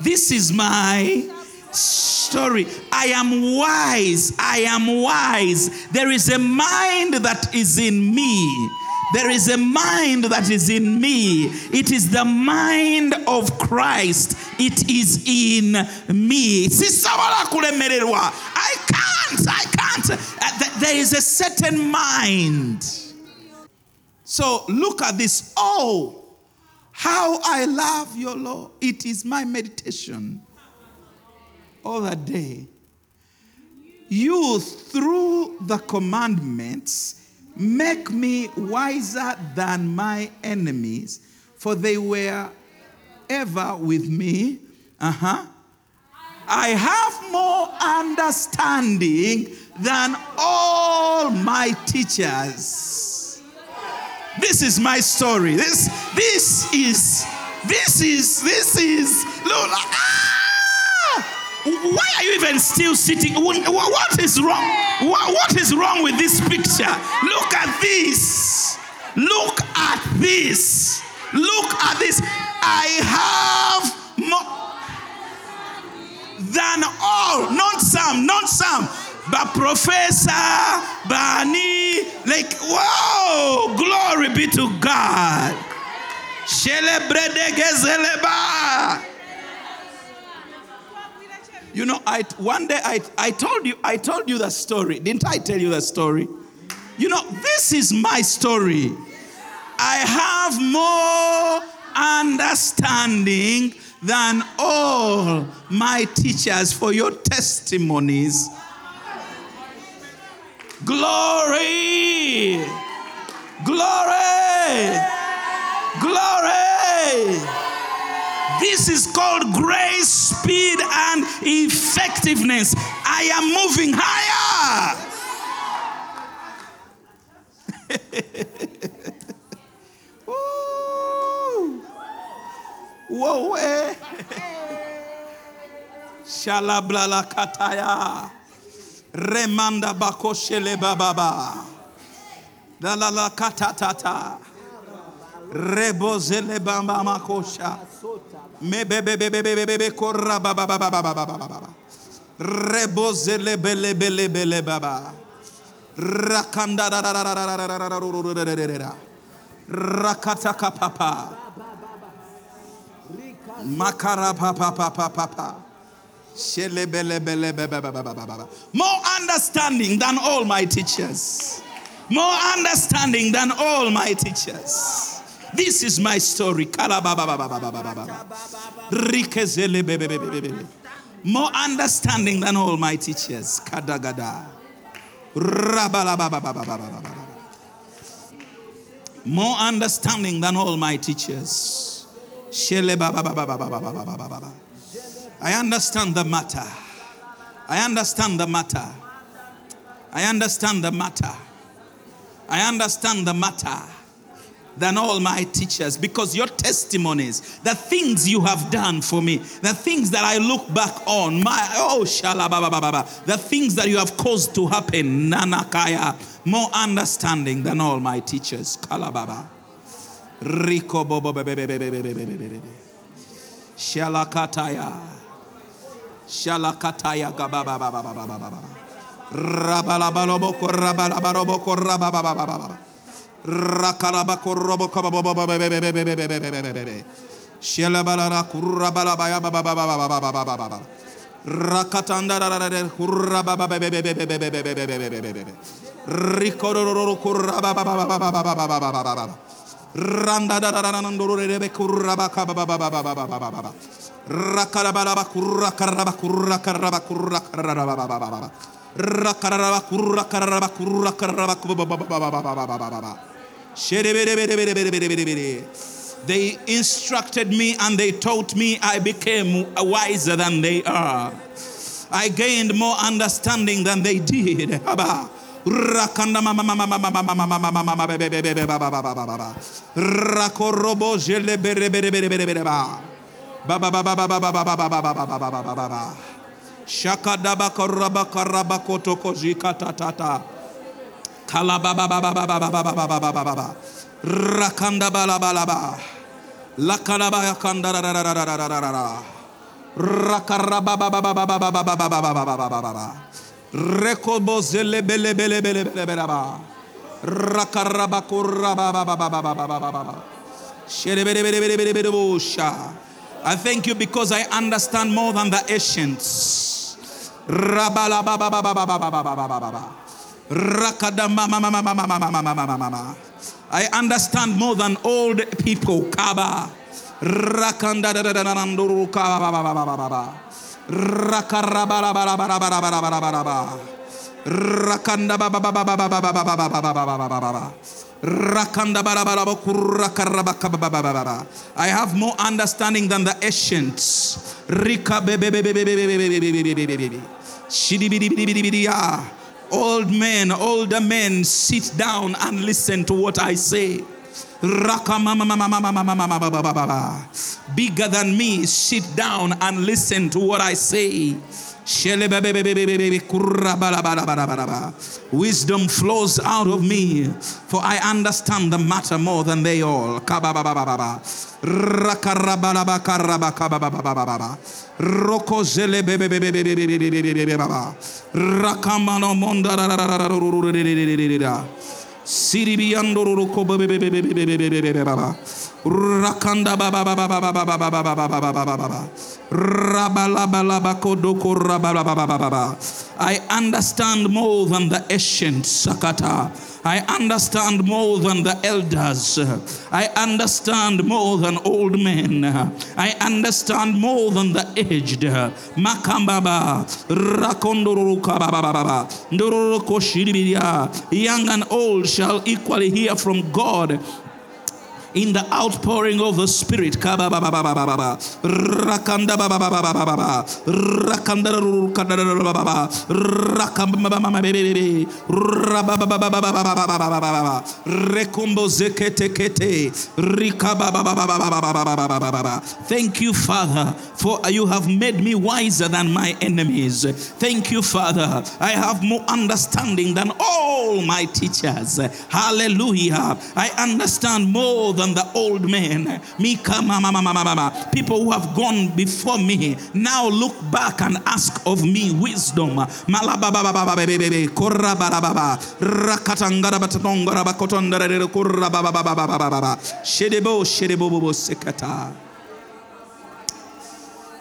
Speaker 2: This is my story. I am wise. I am wise. There is a mind that is in me. There is a mind that is in me. It is the mind of Christ. It is in me. I can't. I can't. Uh, There is a certain mind. So look at this. Oh, how I love your law. It is my meditation that day. You, through the commandments, make me wiser than my enemies, for they were ever with me. Uh huh. I have more understanding than all my teachers. This is my story. This, this is, this is, this is. Look, ah! Why are you even still sitting? What is wrong? What is wrong with this picture? Look at this. Look at this. Look at this. I have more than all, not some, not some, but Professor Bani. Like, whoa, glory be to God. Shelebredegezeleba. You know, I one day I, I told you I told you the story. Didn't I tell you the story? You know, this is my story. I have more understanding than all my teachers for your testimonies. Glory! Glory! Glory! This is called grace, speed, and effectiveness. I am moving higher. Whoa, eh. Shalablala kataya. Remanda bakoshele bababa. Dalala katatata. Rebozele bamba makosha. Makara. More understanding than all my teachers. More understanding than all my teachers. This is my story. More understanding than all my teachers. More understanding than all my teachers. I understand the matter. I understand the matter. I understand the matter. I understand the matter than all my teachers because your testimonies, the things you have done for me, the things that I look back on, my oh shalabababa, the things that you have caused to happen, nanakaya, more understanding than all my teachers, kalababa. Riko bobo Shalakataya. Shalakataya gabababababababa. Rabalabaloboko rabalabaloboko rabababababa. Rakalabako roboko bababababababababababababababababa. Shelabalara kurabalabaya bababababababababababa. Rakatanda rararare kurababababababababababababababa. Rikorororo kurababababababababababababa. Randa da da da da ndororebe kurabaka bababababababababa. Rakarabalaba kurakaraba kurakaraba kurakaraba. Rakaraba kurakaraba kurakaraba bababababababababa. Shereberebereberebereberebere. They instructed me and they taught me I became wiser than they are. I gained more understanding than they did. Abba. Rakanda mama mama mama mama mama mama mama bebe bebe bebe baba baba baba rakorobo jele bere bere bere bere bere ba baba baba baba baba baba they instructed me and they taught me. I became wiser than they are. I gained more understanding than they did. Tatata rakanda ba ba yakanda ra ra ra ra ra ra ra ra ra rakaraba baba baba baba baba baba baba baba baba Rekobo zele bele bele bele bele bele ba. Rakaraba kuraba ba ba ba ba ba ba ba ba ba. Shere bele bele bele bele bele. I thank you because I understand more than the ancients. Rabala ba ba ba ba ba ba ba ba ba ba ba ba. I understand more than old people. Kaba. I have more understanding than the ancients. Rika be be be be be be be be be be be be be be be be. Shidibidibidibidibidi. Old men, older men, sit down and listen to what I say. Bigger than me, sit down and listen to what I say. Wisdom flows out of me, for I understand the matter more than they all. Rakanda. I understand more than the ancients, Sakata. I understand more than the elders. I understand more than old men. I understand more than the aged. Makambaba. Young and old shall equally hear from God in the outpouring of the Spirit. Thank you, Father, for you have made me wiser than my enemies. Thank you, Father. I have more understanding than all my teachers. Hallelujah. I understand more than the old mama. People who have gone before me now look back and ask of me wisdom.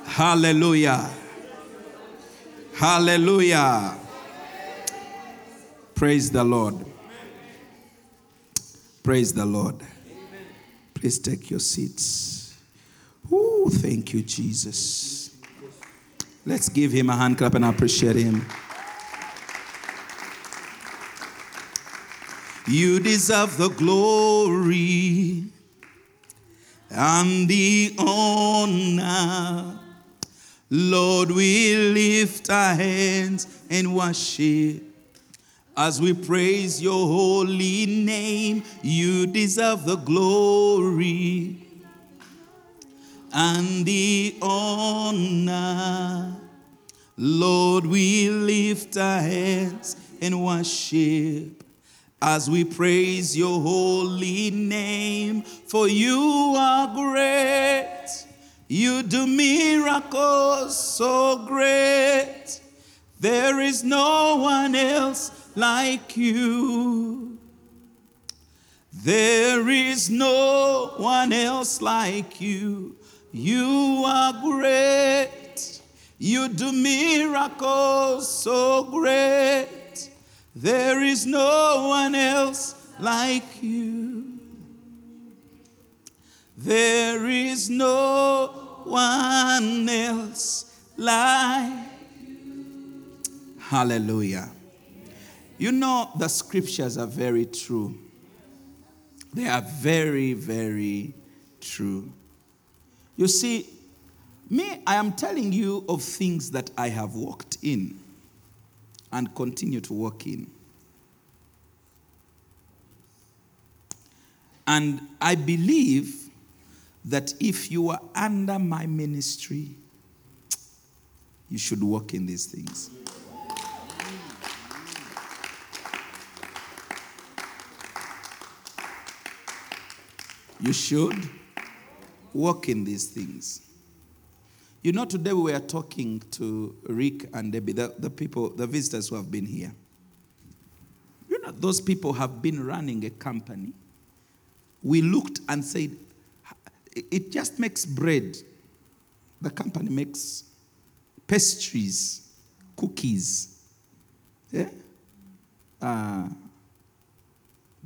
Speaker 2: Hallelujah. Hallelujah. Praise the Lord. Praise the Lord. Please take your seats. Ooh, thank you, Jesus. Let's give him a hand clap and appreciate him. You deserve the glory and the honor. Lord, we lift our hands and worship. As we praise your holy name, you deserve the glory and the honor. Lord, we lift our hands and worship as we praise your holy name, for you are great. You do miracles so great. There is no one else like you. There is no one else like you. You are great. You do miracles so great. There is no one else like you. There is no one else like Hallelujah. You know, the scriptures are very true. They are very, very true. You see, Me, I am telling you of things that I have walked in and continue to walk in. And I believe that if you are under my ministry, you should walk in these things. You should walk in these things. You know, today we were talking to Rick and Debbie, the, the people, the visitors who have been here. You know, those people have been running a company. We looked and said, it just makes bread. The company makes pastries, cookies, yeah? Uh,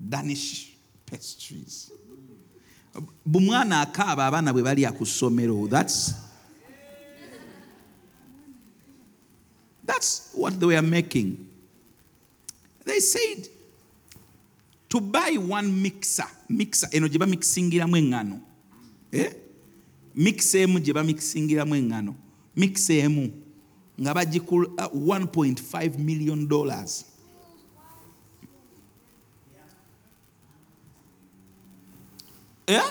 Speaker 2: Danish pastries. Bumwana akaaba abaana bwe bali ku ssomero that's that's what they were making. They said to buy one mixer mixer eno gye bamikisingiramu eŋŋano eh? mixer emu gye bamikisingiramu eŋŋano mixer emu nga bagikula 1.5 million dollars Yeah?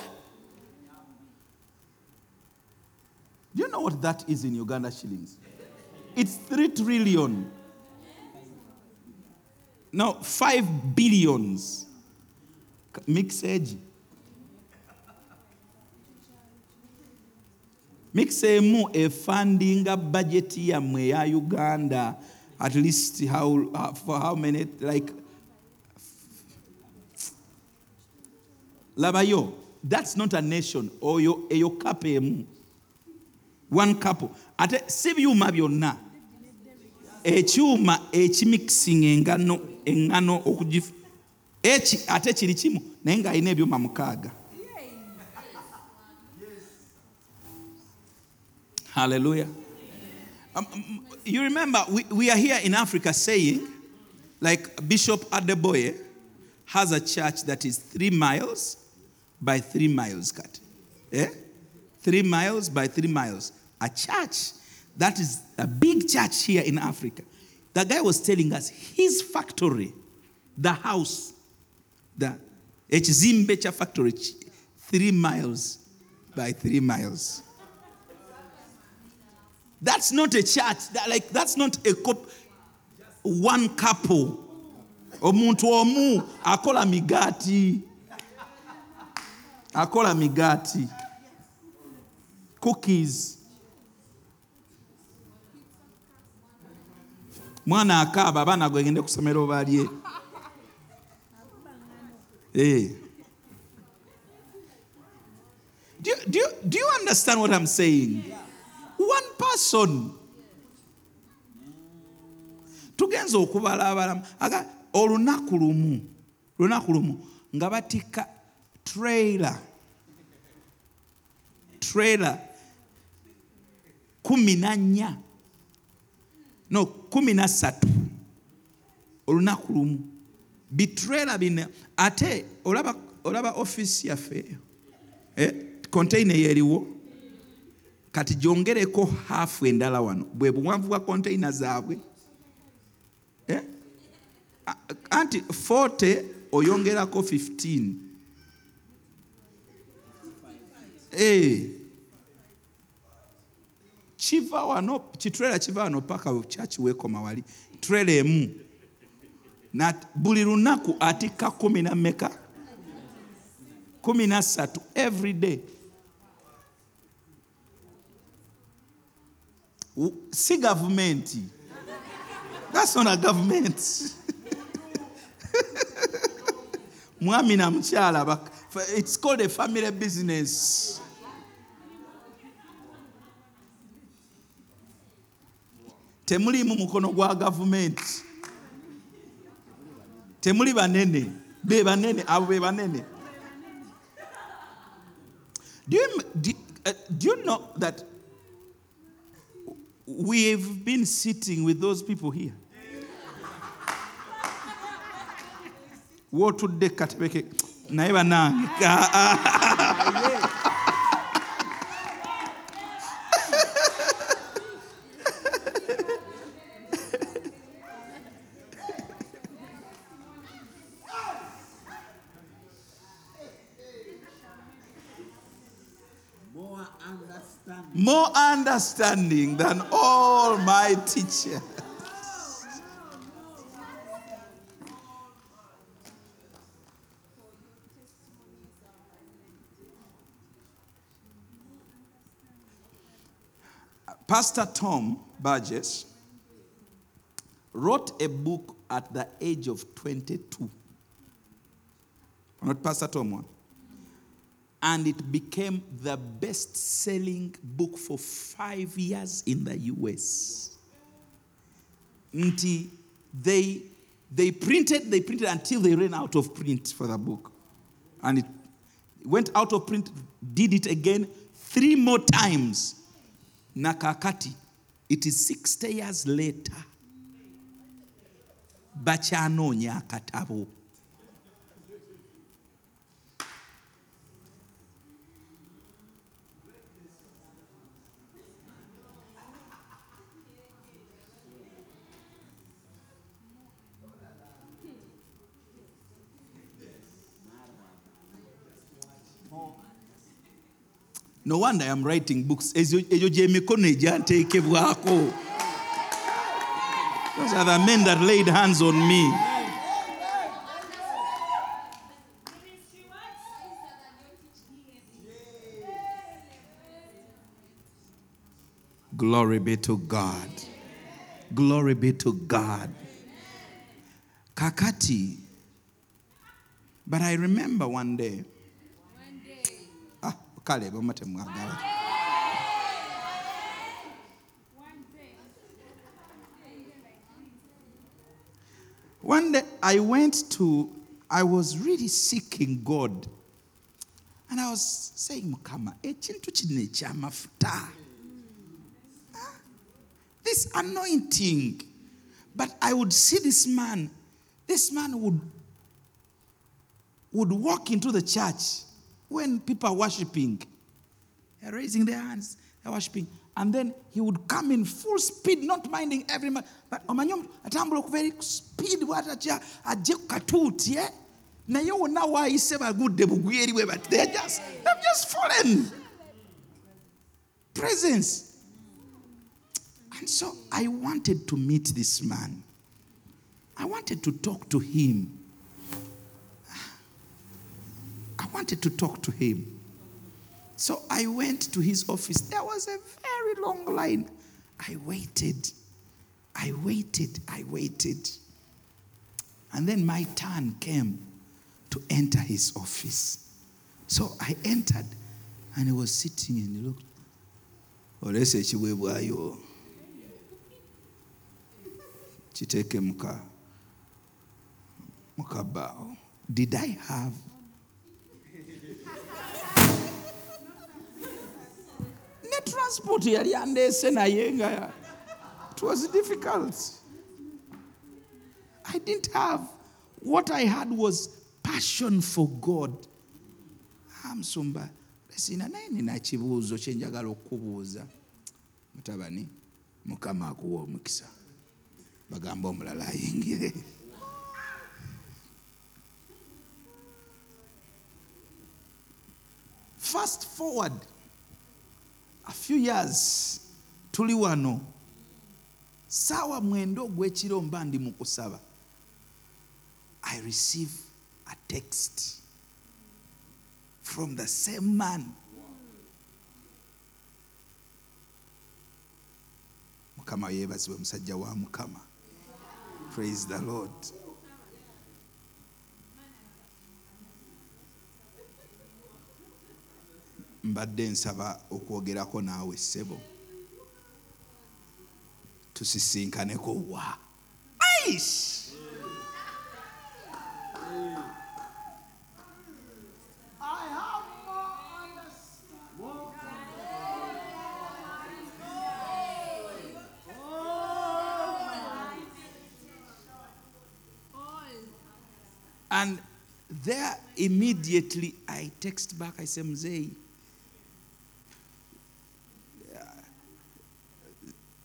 Speaker 2: Do you know what that is in Uganda shillings? It's three trillion. No, five billions. Mixage. mixemu efundinga budget yammwe eya uganda at least how, uh, for how many like labayo that's not a nation. Oh, Oyo eyo eh, kapa emu eh, mm. one couple ate si byuma byonna. Eh, Ekyuma ekimikisinga engano eŋŋano okugif eki ate kiri kimu. Naye ng'alina ebyuma mukaaga. Hallelujah. Um, um, you remember we, we are here in africa saying like bishop adeboye has a church that is three miles by three miles cut. Eh? Three miles by three miles. A church that is a big church here in Africa. The guy was telling us his factory, the house, the Echizimbecha factory, three miles by three miles. That's not a church. That, like that's not a cop, one couple. Omuntu omu akola migati. Akola migaati cookies. Mwana akaaba abaana gwegende ku ssomero balye hey. do, you, do, you, do you understand what i'm saying? One person. Tugenza okubala abalamu. Olunaku lumu lunaku lumu nga batikka trailer trailer kumi na nnya. No kumi na ssatu olunaku lumu. Bitrailer bina ate olaba, olaba offisi yaffe eh, containa yeeriwo kati gyongereko haafu endala wano. Bwe buwanvu bwa containa zaabwe. Eh? anti 40 oyongerako 15 Eh. Kiva wano kitrela kiva wano paka kyakiweekoma wali trela emu. Buli lunaku atikka kumi na meka kumi na ssatu every day. Si gavumenti that's not a government. Mwami na mukyala it's called a family business temulimu mukono gwa gavumenti temuli banene be banene abo be banene. Do you, do, uh, do you know that we've been sitting with those people here? Wotudde katebeke naye banange more understanding than all my teachers. Pastor Tom Burgess wrote a book at the age of 22. Not Pastor Tom one. And it became the best selling book for five years in the US. Nti they, they printed, they printed until they ran out of print for the book. And it went out of print, did it again three more times. Nakakati, it is 60 years later. bakyanoonya akatabo no wonder i am writing books. Egyo gyemikono egyanteekebwako those are the men that laid hands on me. Glory be to god. Glory be to god. Kakati. But i remember one day kale One day I went to, I was really seeking God. And I was saying, Mukama, ekintu kino ekyamafuta. Ah, This anointing. But I would see this man, this man would, would walk into the church when people are worshiping. They're raising their hands, they're worshiping. And then he would come in full speed, not minding every man. But omanyo atambula very speed bw'atatya ajje ku katuuti eh? naye wonna waayise bagudde bugwi eri bwe bati they're just, they've just fallen presence and so i wanted to meet this man i wanted to talk to him i wanted to talk to him so I went to his office. There was a very long line. I waited. I waited. I waited. And then my turn came to enter his office. So I entered and he was sitting and he looked. Oh, olese ekiweebwayo kiteeke muka mukabaawo did i have transport yali andeese naye nga it was difficult. I didn't have what i had was passion for god. Ah, musumba naye nina kibuuzo kyenjagala okukubuuza mutabani mukama akuwa omukisa. Bagamba omulala ayingire. Fast forward a few years tuli wano. Saawa mwenda ogw'ekiro mba ndi mu kusaba i receive a text from the same man. Mukama yeebazibwe musajja wa mukama. Praise the lord mbadde nsaba okwogerako naawe ssebo tusisinkaneko wa! And there immediately I text back, I say, Mzee,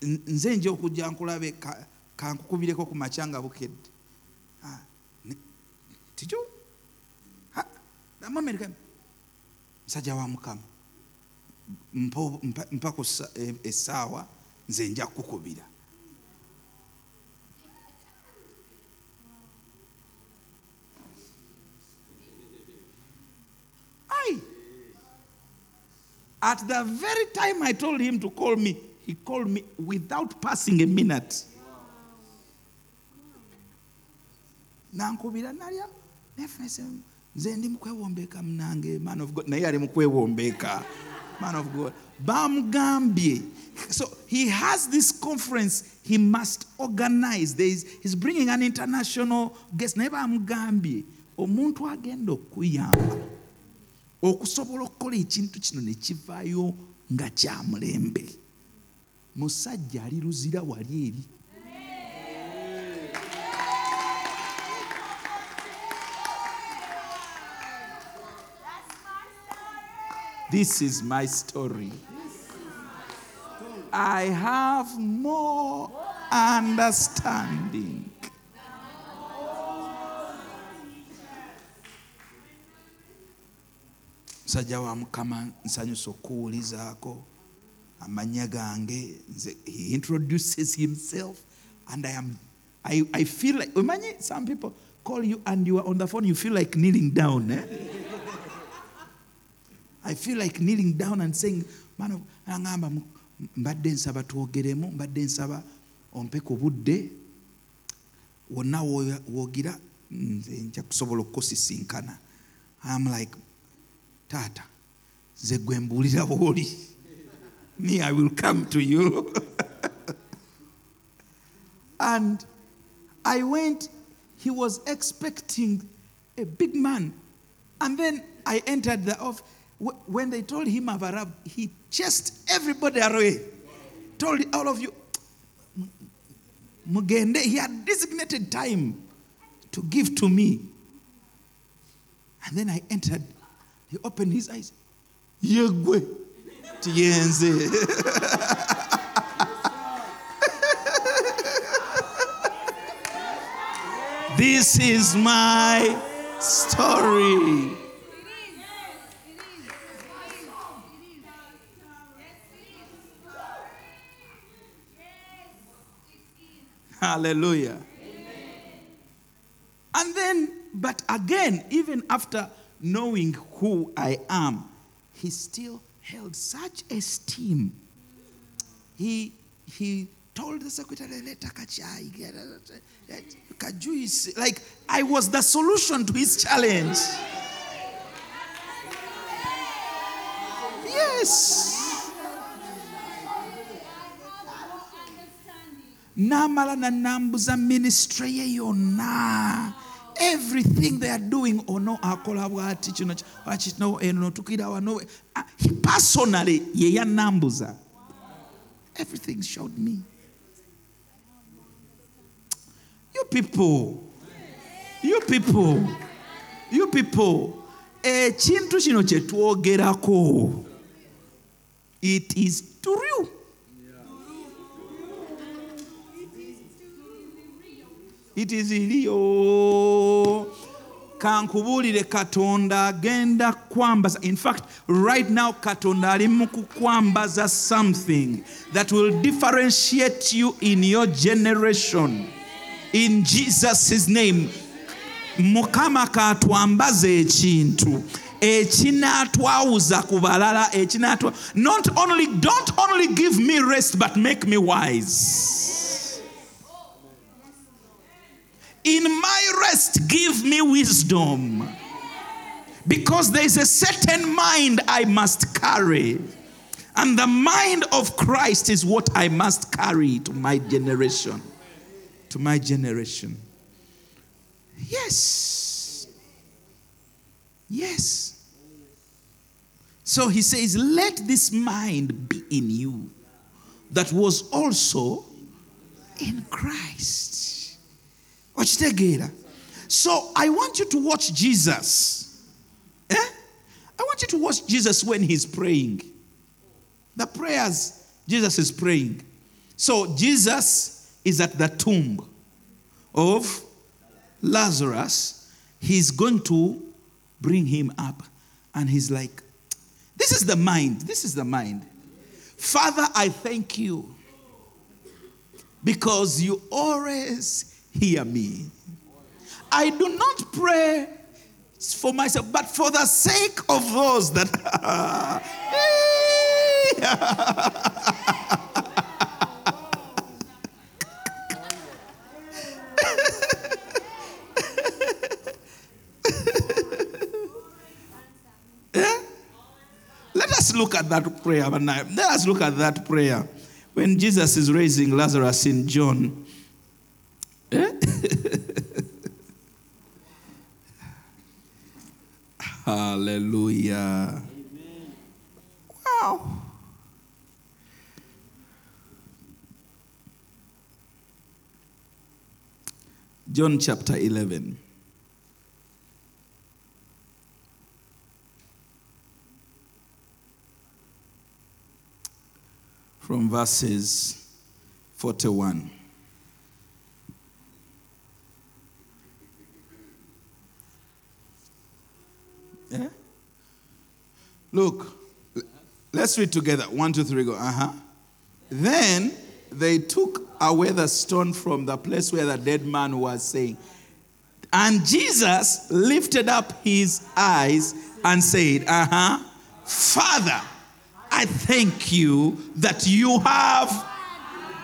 Speaker 2: nze nja okujja nkulabe ka- kankukubireko ku makya nga bukedde. Ah, ne- tijo amamerika musajja wa mukama. Mpa- mpa- mpako e- essaawa nze nja kukubira. Aye. At the very time I told him to call me, he called me without passing a minute. nankubira nalya nefese nze ndi mukwewombeeka munange man of god. Naye ali mukwewombeeka man of god. Bamugambye. So he has this conference he must organize. There is, he's bringing an international guest. Naye bamugambye omuntu agenda okuyamba okusobola okukola ekintu kino ne kivaayo nga kya mulembe musajja ali luzira wali eri This is my story. I have more understanding. musajja wa mukama nsanyusa okuwulizaako amannya gange nze he introduces himself and i am I, I feel like omanyi some people call you and you are on the phone you feel like kneeling down eh? I feel like kneeling down and saying, man, mu- mbadde nsaba twogeremu mbadde nsaba ompe ku budde wonna w'ogira nze nja kusobola okukusisinkana am like taata nze gwe mbuulira bw'oli me i will come to you and i went he was expecting a big man and then I entered the office. When they told him I've arrived, he chased everybody away. Told all of you, Mugende, he had designated time to give to me. And then I entered. He opened his eyes. Yegwe. Tienze. This is my story. Hallelujah. And then, but again, even after knowing who I am, he still held such esteem. He, he told the secretary, let Takachai get. Like I was the solution to his challenge. Yes. n'amala na nambu za ministry ye yonna everything they are doing. Oh, ono akola bwati kino ki- lwaki kino eno eh, notukira wano eh. Ah, he personally ye yanambuza everything showed me. You people you people you people eh, ekintu kino kye twogerako it is true it is iliyo kankubuulire katonda agenda kwambaza. In fact right now katonda ali mu something that will differentiate you in your generation. In jesus name. Mukama katwambaze ekintu. Ekinaatwawuza ku balala ekinaatwa not only don't only give me rest but make me wise in my rest give me wisdom. Because there is a certain mind i must carry. And the mind of christ is what i must carry to my generation. To my generation. Yes. Yes. So he says let this mind be in you that was also in christ okitegeera so i want you to watch jesus eh? i want you to watch jesus when he's praying the prayers jesus is praying so jesus is at the tomb of lazarus he's going to bring him up and he's like This is the mind. This is the mind. Father, I thank you because you always hear me. I do not pray for myself, but for the sake of those that. Yeah? Let us look at that prayer. Let us look at that prayer when Jesus is raising Lazarus in John. Eh? Hallelujah. Wow. John chapter 11. From verses 41. Look, let's read together. One, two, three, go. Uh huh. Then they took away the stone from the place where the dead man was saying. And Jesus lifted up his eyes and said, Uh huh, Father, I thank you that you have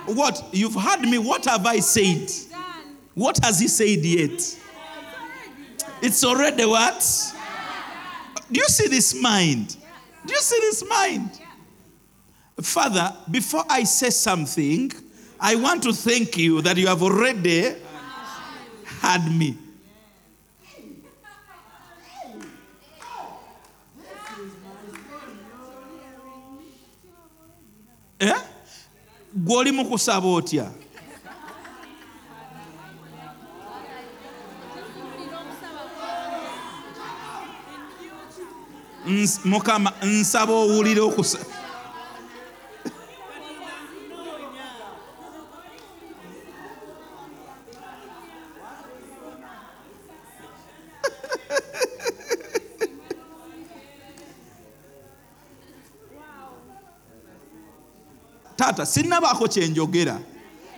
Speaker 2: what? You've heard me. What have I said? What has he said yet? It's already what? Do you see this mind? Do you see this mind? Father, before I say something, I want to thank you that you have already had me. Eh? gw'oli mu kusaba mukama nsaba owulire okusa taata sinnabaako kyenjogera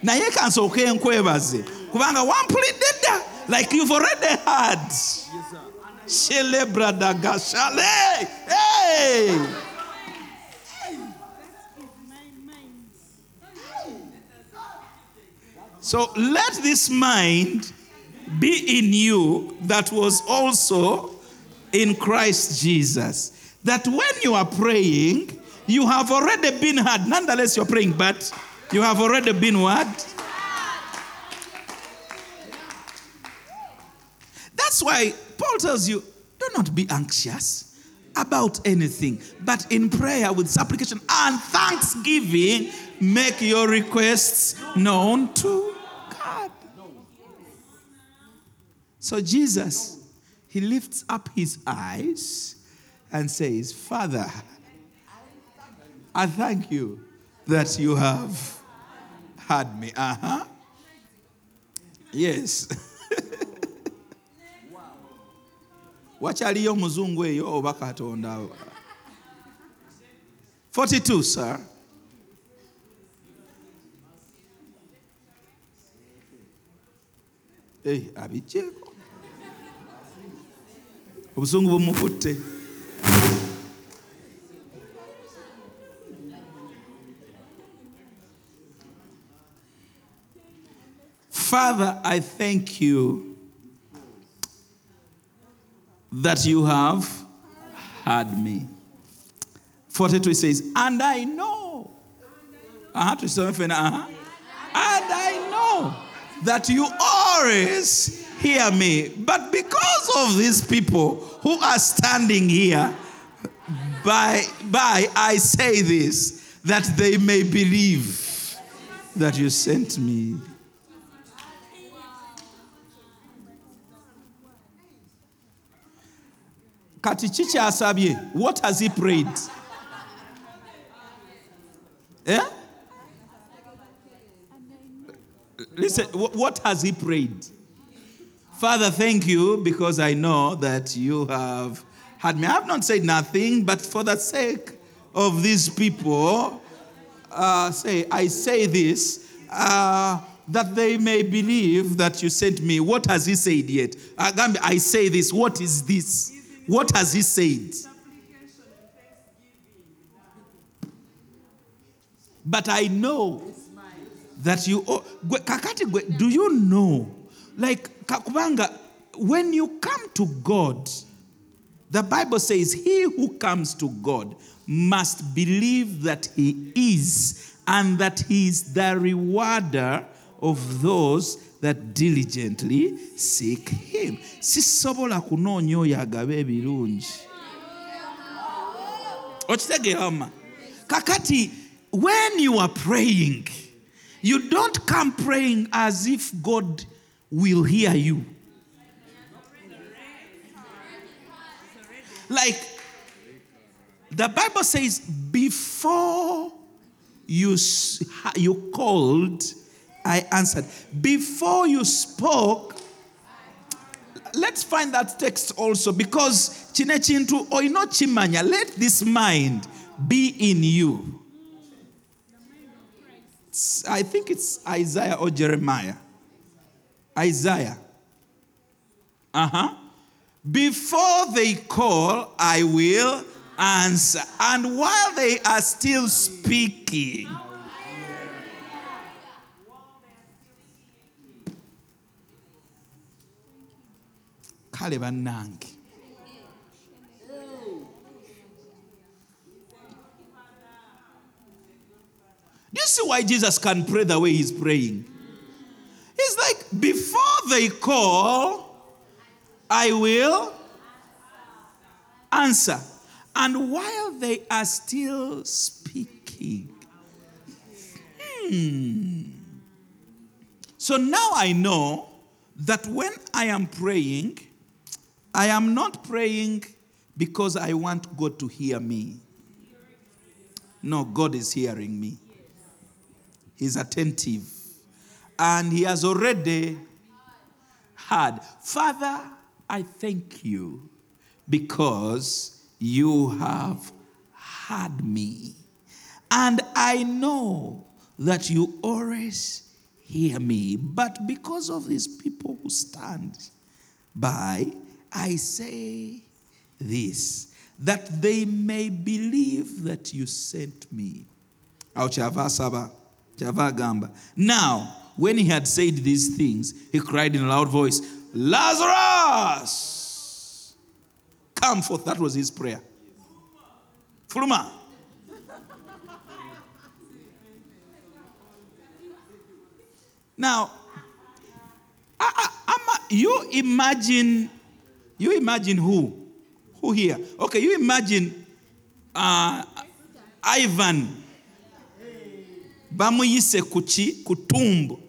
Speaker 2: naye kansooke nkwebaze. Kubanga wampulidde dda like you've already had shelebradagashale hey! so let this mind be in you that was also in Christ Jesus. That when you are praying, you have already been heard. Nonetheless, you're praying, but you have already been what? That's why Paul tells you do not be anxious about anything, but in prayer with supplication and thanksgiving, make your requests known to God. So Jesus, he lifts up his eyes and says, Father, I thank you that you have had me. Uh huh. Yes. wakyaliyo omuzungu eyo oba oh, katonda 42 sir. Hey, abijjeeko obusungu bumukutte Father, I thank you that you have had me. 42 says, and I know. Uh-huh, to some extent, uh-huh. And I know that you always hear me. But because of these people who are standing here, by, by I say this, that they may believe that you sent me. Kati kikyasabye what has he prayed eh? listen what has he prayed father thank you because i know that you have had me. I have not said nothing, but for the sake of these people, uh, say, I say this, uh, that they may believe that you sent me. What has he said yet? I say this. What is this? What has he said? But I know that you, oh, do you know? Like, kakubanga, when you come to God, the Bible says, He who comes to God must believe that He is, and that He is the rewarder of those that diligently seek Him. Sisobola kunoonya oyo agaba ebirungi. okitegeera mma kakati when you are praying you don't come praying as if god will hear you like the bible says before you you called i answered. Before you spoke let's find that text also because kino ekintu olina okimanya let this mind be in you. It's- i think it's isaiah or jeremiah. Isaiah. Uh-huh. Before they call i will answer. And while they are still speaking kale bannange Do you see why Jesus can pray the way he's praying? He's like, before they call, I will answer. And while they are still speaking, hmm. So now I know that when I am praying, I am not praying because I want God to hear me. No, God is hearing me. He's attentive. And He has already heard. Father, I thank you because you have heard me. And I know that you always hear me. But because of these people who stand by, I say this that they may believe that you sent me. Now, when he had said these things, he cried in a loud voice, Lazarus, come forth. That was his prayer. Fuluma. Now, I, I, you imagine, you imagine who? Who here? Okay, you imagine uh, Ivan bamuyise kuki kutumbo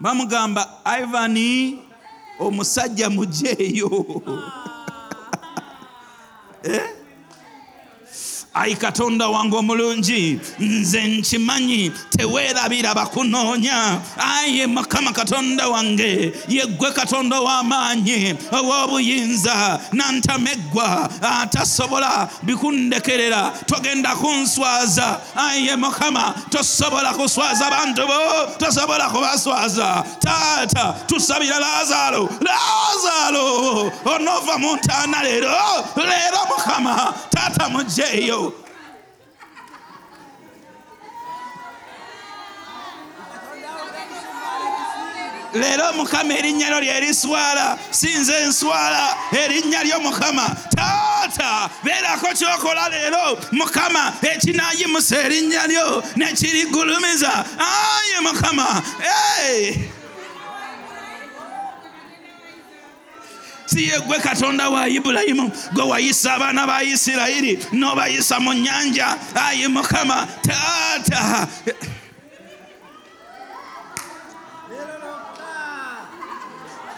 Speaker 2: bamugamba Ivan omusajja mujeeyo ayi katonda wange omulungi nze nkimanyi teweerabira bakunoonya. Aye mukama katonda wange yeggwe katonda w'amaanyi ow'obuyinza nantameggwa atasobola bikundekerera togenda kunswaza. Aye mukama tosobola kuswaza bantu bo tosobola kubaswaza. Taata tusabira laazaalo laazaalo onova mu ntaana leero leero mukama taata mujeeyo leero mukama erinnya lyo lyeriswala sinze nswala erinnya lyo mukama. Taata beerako kyokola leero. Mukama ekinayimusa erinnya lyo nekirigulumiza aye mukama si ye gwe katonda wa ibulayimu gwe wayisa abaana ba isirayiri n'obayisa mu nnyanja. Ayi mukama taata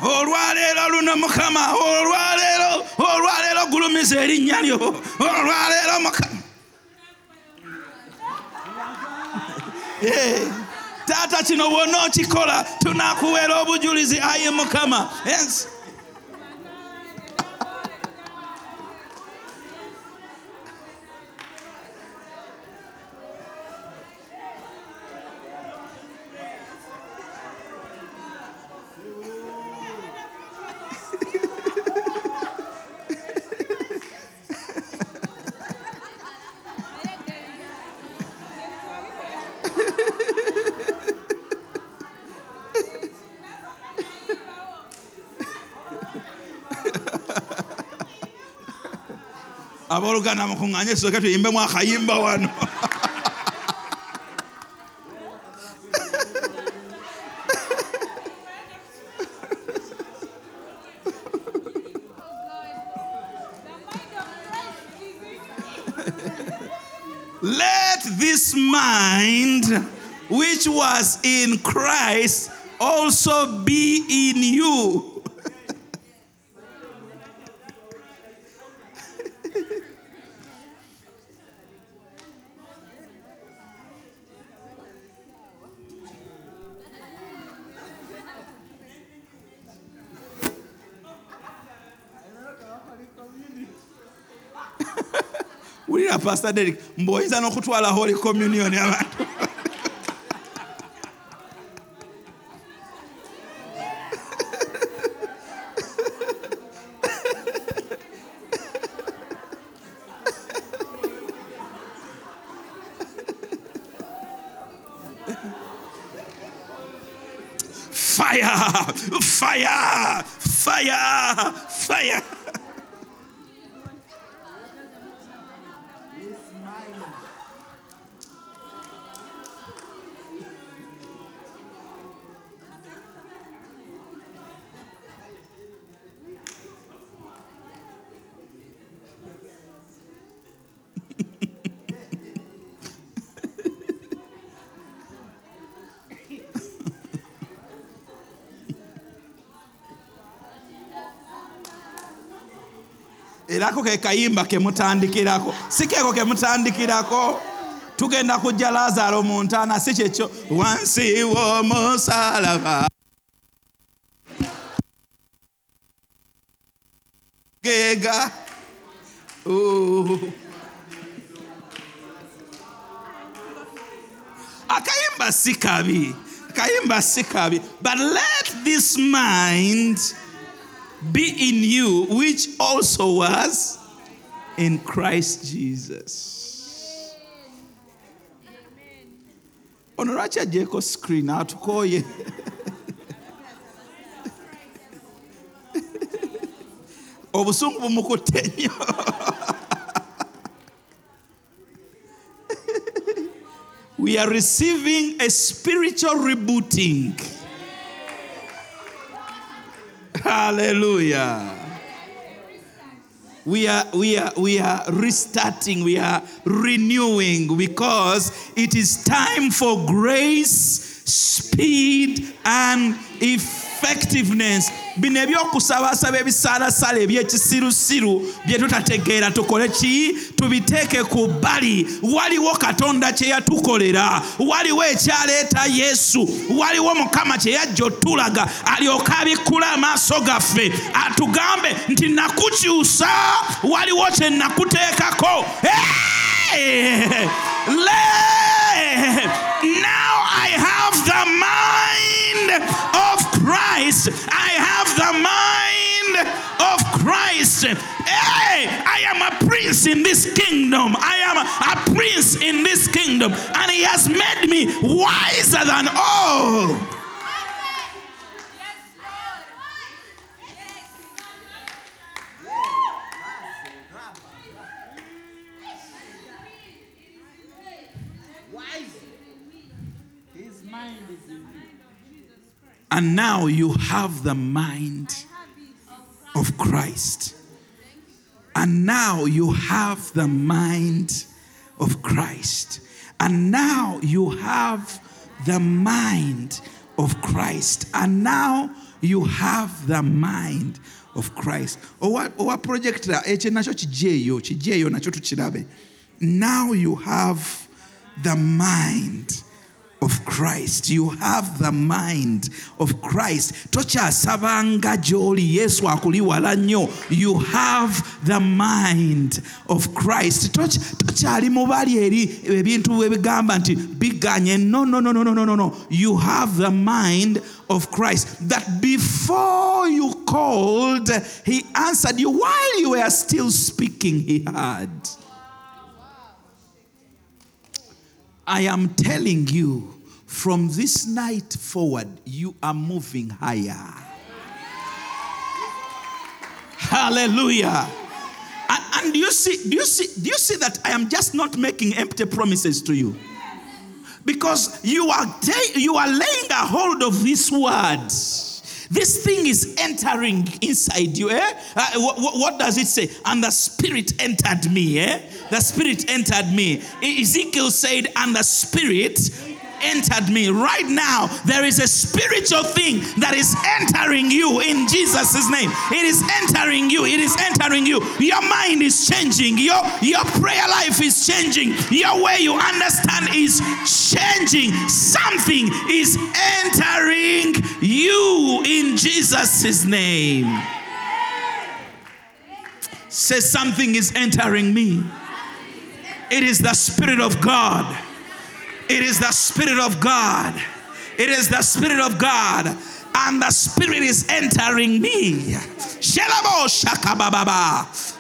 Speaker 2: olwaleero luno mukama olwaleero olwaleero gulumiza erinnya lyo olwaleero mukama taata kino bwonna okikola tunakuweera obujulizi ayi mukama Yes. Abooluganda mukuŋŋanye tuyimbemu akayimba wano Let this mind which was in Christ also be in you. Wulira pastor derek mbw'oyinza n'okutwala holy communion abantu fire! Fire! Fire! Fire era ako ke kayimba ke mutandikirako. Si keeko ke mutandikirako. Tugenda kujja laazaalo mu ntaana si kyekyo wansi w'omusalaba geega. Akayimba si kabi. Akayimba si kabi. But let this mind be in you, which also was in Christ Jesus. ono lwaki agyeko screen atukooye obusungu bumukutte nnyo we are receiving a spiritual rebooting Hallelujah. We are, we, are, we are restarting, we are renewing because it is time for grace, speed, and effectiveness. Bino ebyokusabaasaba ebisaalasala ebyekisirusiru bye tutategeera tukole ki? Tubiteeke ku bbali. Waliwo katonda kye yatukolera. Waliwo ekyaleeta yesu. Waliwo mukama kye yajja otulaga alyoke abikkule amaaso gaffe. Atugambe nti nakukyusa. Waliwo kye nakuteekako. Now I have the mind of Christ. I have Christ. Hey, I am a prince in this kingdom. I am a prince in this kingdom. And he has made me wiser than all. And now you have the mind of Christ. And now you have the mind of Christ. And now you have the mind of Christ. And now you have the mind of Christ. Owa nakyo tukirabe. Now you have the mind of Christ. You have the mind of Christ. Tokyasabanga gy'oli Yesu akuli wala nnyo. You have the mind of Christ. Toky- Tokyali mu bali eri ebintu ebigamba nti biganye. No, no, no, no, no, no, no, no. You have the mind of Christ. That before you called, he answered you while you were still speaking, he heard. I am telling you, from this night forward, you are moving higher. Hallelujah. And, and do you see, do you see, do you see that I am just not making empty promises to you? Because you are ta- you are laying a hold of this word. This thing is entering inside you. Eh? Uh, what, what, does it say? And the spirit entered me. Eh? The spirit entered me. Ezekiel said, and the spirit entered me. Right now, there is a spiritual thing that is entering you in Jesus' name. It is entering you. It is entering you. Your mind is changing. Your, your prayer life is changing. Your way you understand is changing. Something is entering you in Jesus' name. Say, something is entering me. It is the Spirit of God it is the Spirit of God. It is the Spirit of God. And the Spirit is entering me.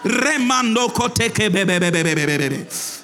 Speaker 2: Remando koteke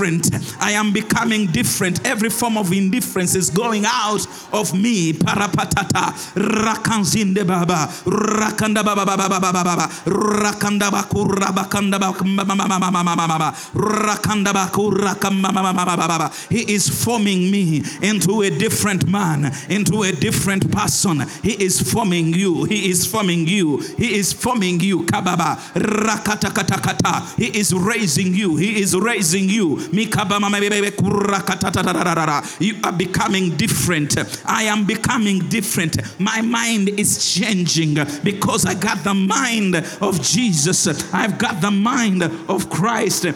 Speaker 2: I am becoming different. Every form of indifference is going out of me. Parapatata. Rakanzinde baba. Rakanda baba baba baba baba. Rakanda bakura bakanda Rakanda bakura baba. He is forming me into a different man, into a different person. He is forming you. He is forming you. He is forming you. Kababa. Rakatakatakata. He is raising you. He is raising you. You are becoming different. I am becoming different. My mind is changing because I got the mind of Jesus. I've got the mind of Christ.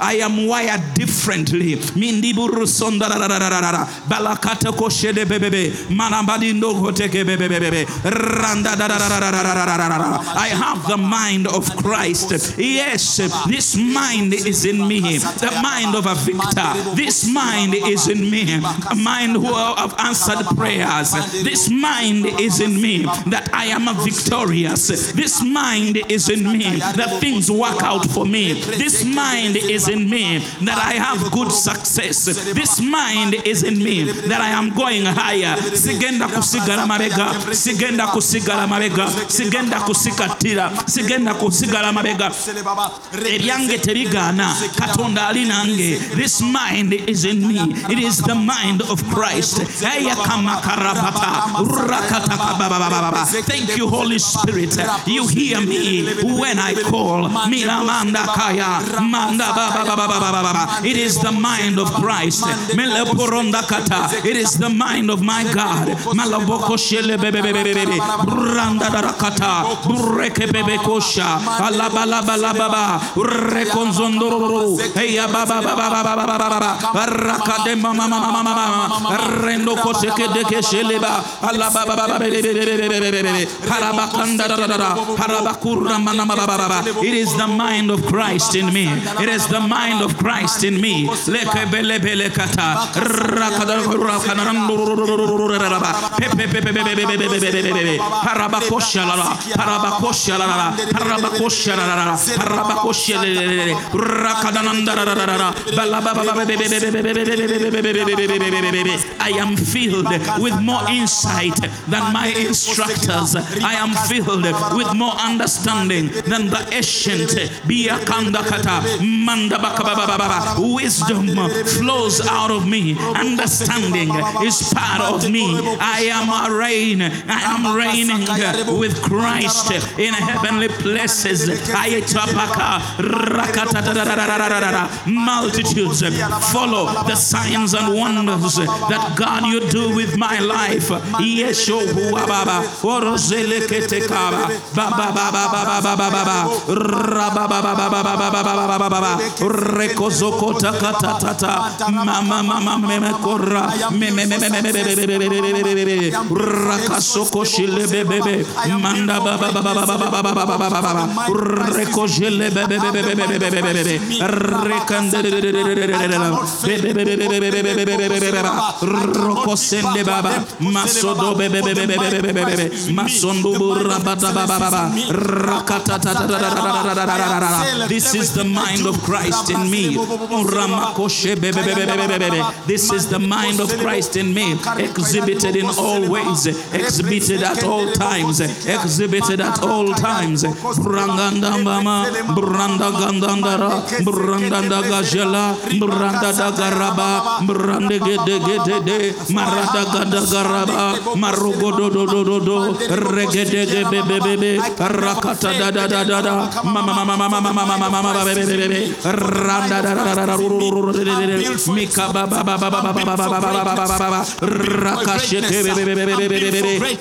Speaker 2: I am wired differently. Balakata Koshede Bebe, Manambadindo Hoteke Bebe, Randa I have the mind of Christ. Yes, this mind is in me. The mind of a victor. This mind is in me. A mind who have answered prayers. This mind is in me that I am a victorious. This mind is in me that things work out for me. This mind is in me that I have good success. This mind is in me that I am going higher. Sigenda kusigala mabega, sigenda kusigala mabega, sigenda kusikatira, sigenda kusigala mabega. Ebyange tebigaana, Katonda ali. This mind is in me. It is the mind of Christ. Thank you, Holy Spirit. You hear me when I call. Milamandakaya. Manda Baba, It is the mind of Christ. It is the mind of my God. Malaboko shele bebe bebe bebe. Randa darakata. Bureke bebe kosha. Alaba laba laba ba. Rekonzondoro. Heya baba baba baba baba baba. Rakade mama mama mama mama. Rendo koseke deke shele ba. Alaba baba bebe bebe bebe bebe. Harabakanda da da It is the mind of Christ in me. It is the mind of Christ in me. I am filled with more insight than my instructors. I am filled with more understanding understanding than the ancient. Wisdom flows out of me. Understanding is part of me. I am a reign. I am reigning with Christ in heavenly places. Multitudes follow the signs and wonders that God you do with my life. Yesho baba baba baba rekozoko takatatata mama mama memekora rakasoko shilebebebe manda baba reko shilebebebebebebebebe rekande rokosende baba masodo bebebebebebebebe masondo burabata baba this is the mind of Christ in me this is the mind of Christ in me exhibited in all ways exhibited at all times exhibited at all times mama mama mama mama mama mama be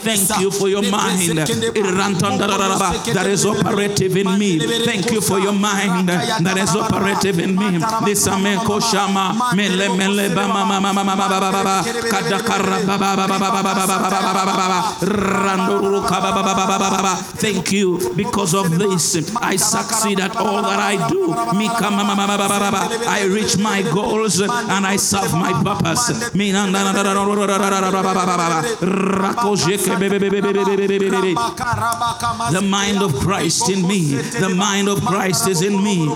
Speaker 2: thank you for your mind that is operative in me thank you for your mind that is operative in me this amen koshama mele mele ba ma ma ma ma ma ba ba ba ba kadakara ba ba ba ba ba ba ba ba ba ba ba ba randuru ka ba ba ba ba ba ba ba thank you because of this, I succeed at all that I do. I reach my goals and I serve my purpose. The mind of Christ in me. The mind of Christ is in me.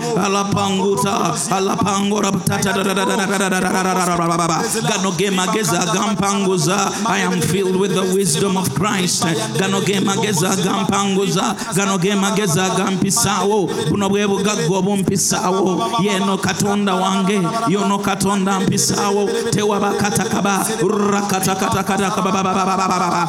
Speaker 2: I am filled with the wisdom of Christ gampisawo buno bwe bugagga obumpisawo yeno katonda wange yono katonda mpisawo tewaba katakaba rakatakatakatakababababababa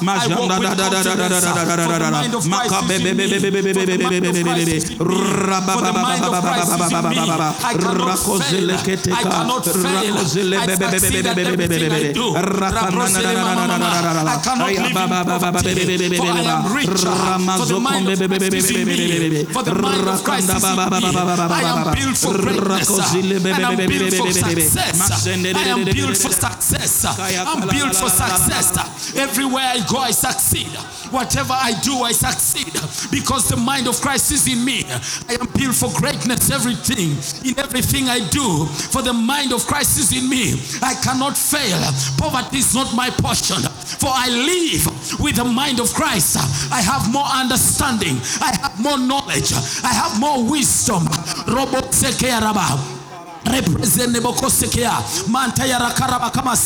Speaker 2: majanda da makabe be be be be be be be be be be be be be rakozele keteka rakozele be be be be be be be be be be be rakanana
Speaker 3: I am built for success. I'm built for success. Everywhere I go, I succeed. Whatever I do, I succeed because the mind of Christ is in me. I am built for greatness, everything, in everything I do. For the mind of Christ is in me. I cannot fail. Poverty is not my portion. For I live with the mind of Christ. I have more understanding. I have more knowledge. I have more wisdom. Robo reprezenebokosekea mantayarakarabakama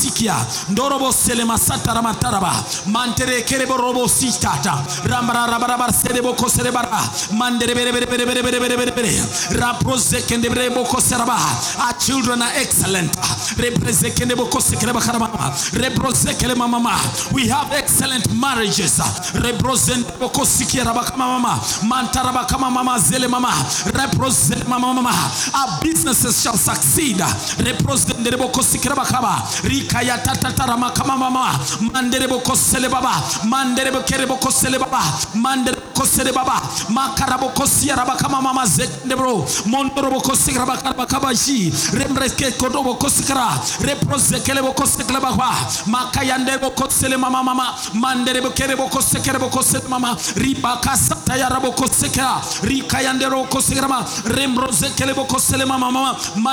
Speaker 3: ndoroboselemasataramantaraba manterekereborobositata rambararabarabarselebokoserebara mandereberebereberebereberebere raprozekendebrebokoseraba our children are excellent. Reprezekenebokosekerebakarama rebrozekelemamama we have excellent marriages. Reprezenbokosikiarabakamamama mantarabakamamama zelemama reprezenmamamama our businesses shall succeed. Reprosdenderebo kosikira bakaba. Rikaya tatatara makama mama. Manderebo kosele baba. Manderebo kerebo kosele baba.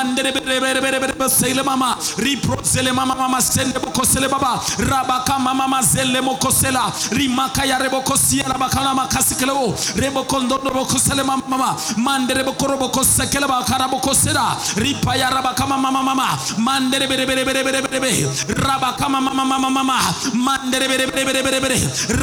Speaker 3: Manderebe rebe rebe rebe sele mama. Riprozele mama mama sende bokosele baba. Rabaka mama mama zele mokosela. Rimaka ya rebo kosia rabakana makasikelo. Rebo kondono bokosele mama mama. Mandere bokoro bokosekele bakara bokosera. Ripa ya rabaka mama mama mama. Mandere bere bere bere bere bere bere. Rabaka mama mama mama mama. Mandere bere bere bere bere bere.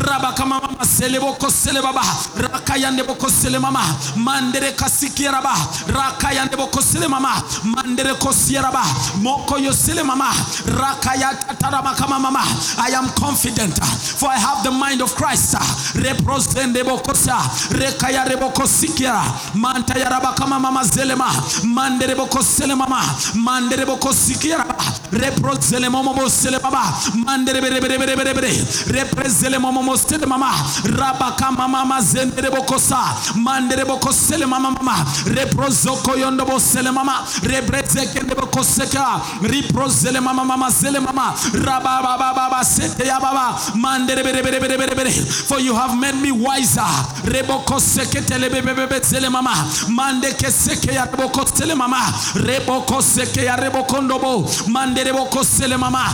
Speaker 3: Rabaka mama mama sele bokosele baba. Rakayande bokosele mama. Mandere kasikia raba. Rakayande bokosele mama. Mandere kosia raba. Moko yosele mama. Rakaya tatarama kama mama. I am confident uh, for I have the mind of Christ. uh, Reprosende bokosa. Rekaya rebokosikia. Manta yaraba kama mama zelema. Mandere bokosele mama. Mandere bokosikia raba. Reprosele momo bosele baba. Mandere bere bere bere bere bere. Reprezele momo mosele mama. Rabaka mama mama zendere bokosa. Mandere bokosele mama mama. Reprozoko yondo bosele mama. Riprozele mama mama zele mama. Sete ya baba. For you have made me wiser. Zele mama. Ya mama. Ya mama.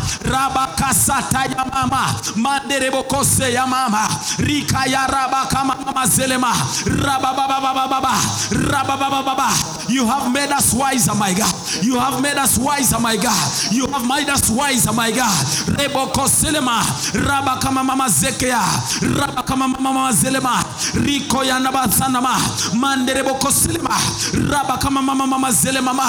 Speaker 3: Ya mama. Ya mama. Rika ya mama. You have made us wiser, my. You have made us wiser, my God. You have made us wiser, my God. Reboko selema. Raba kama mama zekeya. Raba kama mama zelema. Riko ya naba sanama. Mande reboko selema. Raba kama mama mama zelema. ma.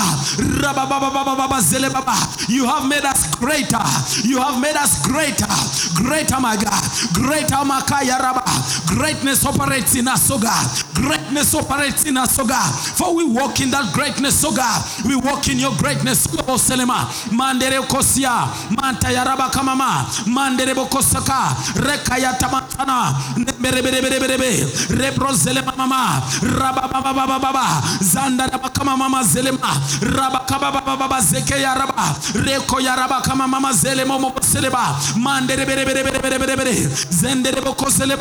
Speaker 3: Raba baba baba baba zele baba. You have made us greater. You have made us greater. Greater, my God. Greater, makaya raba. Greatness operates in us, oh God. Greatness operates in us, oh God. For we walk in that greatness, oh God. We walk in your greatness, oh Selema. Mandere kosia, manta yaraba kamama, mandere bokosaka, reka yatamatana, neberebereberebe, rebro zelema mama, raba baba baba baba, zanda raba kama mama zelema, raba kaba baba baba zeke yaraba, reko yaraba kama mama zelema momo seleba, mandere berebereberebere, zendere bokosele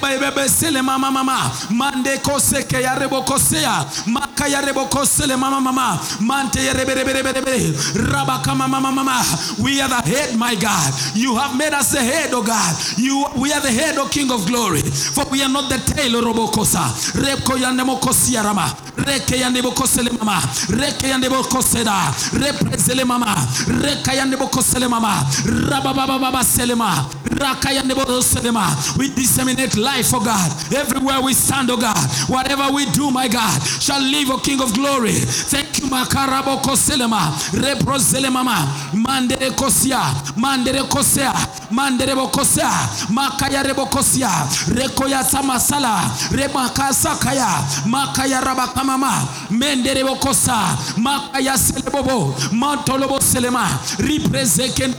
Speaker 3: baba, riko yatama mama mama mama, manta yakaraka yarebo, riboko seke yandebo selema, rebebebe selema mama mama, mande koseke ya rebo kosea, maka ya rebo kosele mama mama, mante ya rebe rebe rebe rebe, raba kama mama mama. We are the head, my God. You have made us the head, oh God. You, we are the head, oh King of Glory. For we are not the tail, oh robokosa. Reko yandemo kosia rama, reke yandebo kosele mama, reke represele mama, reka mama, raba baba. We disseminate life, oh God, everywhere we stand, oh God. Whatever we do, my God, shall live, O King of Glory. Thank you, Makarabo Koselema, Mama, Mandere Kosia, Mandere Kosea, Mandere Bokosea, Makaya mama menderebokosa makayaselebobo mantoloboselema riprezeken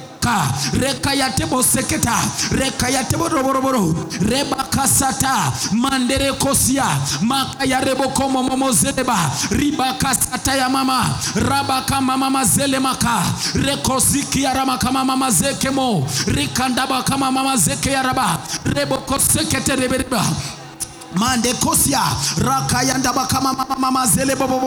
Speaker 3: rekayateboseketa rekayateboroboroboro rebakasata manderekosia makayareboko ribakasata ya mama rabaka mamamazelemaka rekosikiaramaka rikandabaka mamamazekeyaraba rebokosekete reberiba. Mande kosia. Rakayanda bakama mama mama zele bobo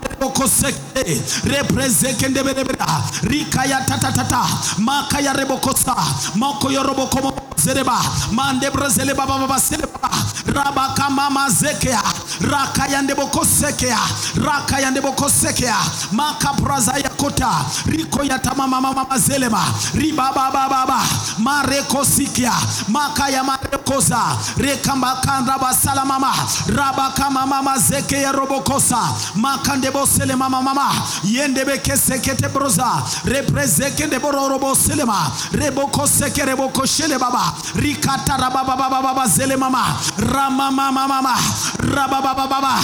Speaker 3: bobo seleba rebreze kete brezeleba rikaya tata tata tamara kosia makande boko sekete breze koromasa riko ya raba baba baba sela maraba kama ya zekea reprezele momo momo seleba mande boko sekete repreze kende berebera rikaya tata tata makaya rebokosa moko yorobo komo zereba. Mande brezele baba baba seleba. Raba kama mazekea raka yande bokosekea raka yande bokosekea makapraza yakota riko yatamama mama zelema ribabababa marekosikia makaya marekoza rekambakanda basala mama. Rabakama mama zeke ya robokosa. Makande bosele mama mama. Yende bekesekete broza. Reprezekende bororobo selema rebokoseke rebokoshele baba. Rikata rababababa zele mama. Ramama mama rababababa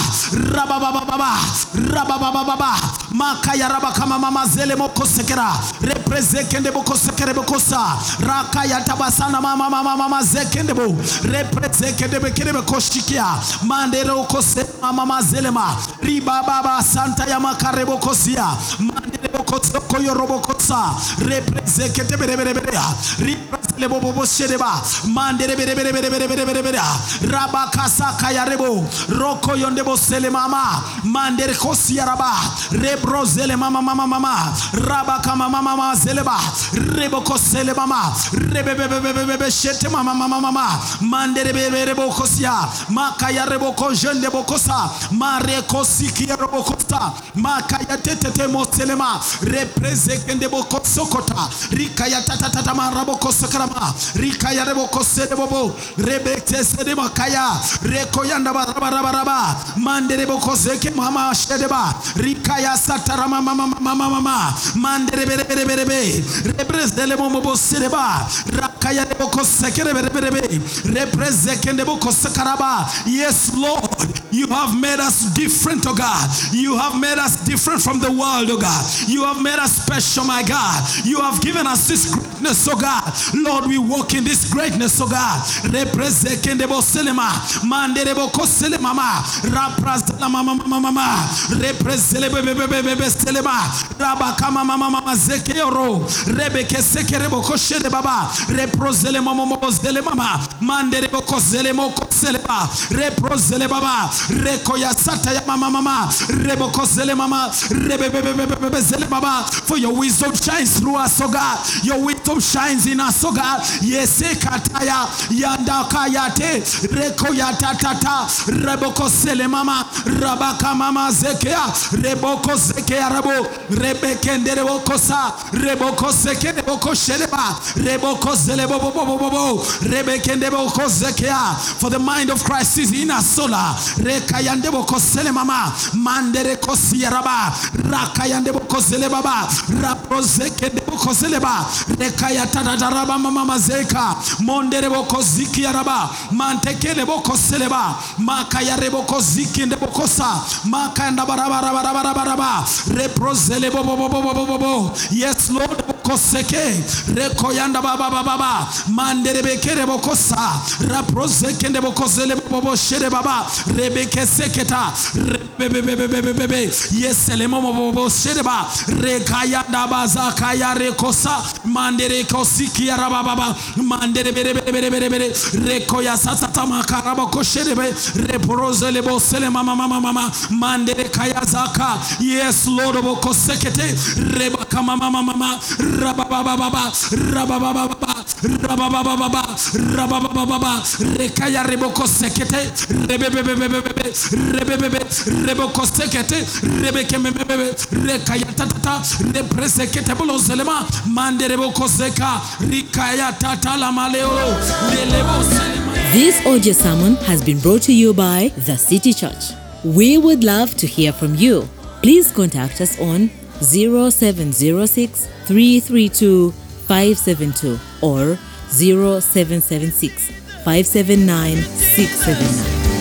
Speaker 3: rababababa rababababa makaya kama mama zele mokosekera. Reprezekende bokosekere bokosa rakaya tabasana mama mama mama zekende bo. Reprezekende bekere bekoshikia mandere okose mama mama riba ribababa santa ya makare bokosia mandere bokosoko yorobokosa reprezekende berebereberea riprezele bobobo shedeba mandere berebereberebereberea rabakasa kaya rebo. Roko yondebo sele mama. Mandere kosia raba. Rebrozele mama mama mama. Rabakama mama mama zeleba reboko sele mama. Rebebebebebebe shete mama mama mama. Mandere bebe bokosia makaya reboko jende bokosa mare kosiki robokosa makaya tetete moselema reprezekende bokosokota rikaya tatatata maraboko sakarama rikaya reboko sede bobo rebekte sede makaya rekoyanda barabaraba mandere bokozeke mama shedeba rikaya satarama mama mama mama mama mandere bere bere bere be reprezele momo bosereba rakaya reboko sekere bere bere be reprezekende boko sakaraba yes lord you have made us different oh god. You have made us different from the world oh god. You have made us special my god. You have given us this greatness oh god. Lord we walk in this greatness oh god boko selema ma raprazela mama mama mama reprezele bebe bebe bebe selema rabakama mama mama zekeoro rebeke sekere boko shede baba reprozele mama mama zele mama mandere boko zele moko seleba reprozele baba reko ya sata ya mama mama reboko zele mama rebebebebebe zele baba for your wisdom shines through us oh God your wisdom shines in us oh God yese kataya yandaka yate reko ya tatata reboko zele mama rabaka mama zekea reboko zekea rabo rebekendere boko sa reboko sekende boko sheleba reboko zele bobo bobo bobo rebekende boko zekea for the mind of Christ is in us sola rekayande boko sele mama mandere kosi raba rakayande boko zele mamazeka mondereboko ziki yaraba mantekereboko seleba makayareboko ziki ndebokosa makandabarabarabarabaraba reprozelebobobobobobo yes lord boko seke rekoyanda baba baba baba mandere bekere boko sa raprozekende boko zele bobo shere baba rebeke seketa rebebebebebebe yesele momo bobo shere ba rekayanda baza kaya rekosa mandere kosiki ya raba baba mandere bere bere bere bere bere rekoya sasa tama karaba koshere be reprozele bo sele mama mama mama mandere kaya zaka yes lord boko sekete reba kama mama mama rekaya reboko sekete rebebebebebebe rebebebe reboko sekete rekaya tatata represekete mande reboko seka rikaya tatala maleo. Lelebo
Speaker 1: This audio sermon has been brought to you by The City Church. We would love to hear from you. Please contact us on 0706 332 572 or 0776 579 679.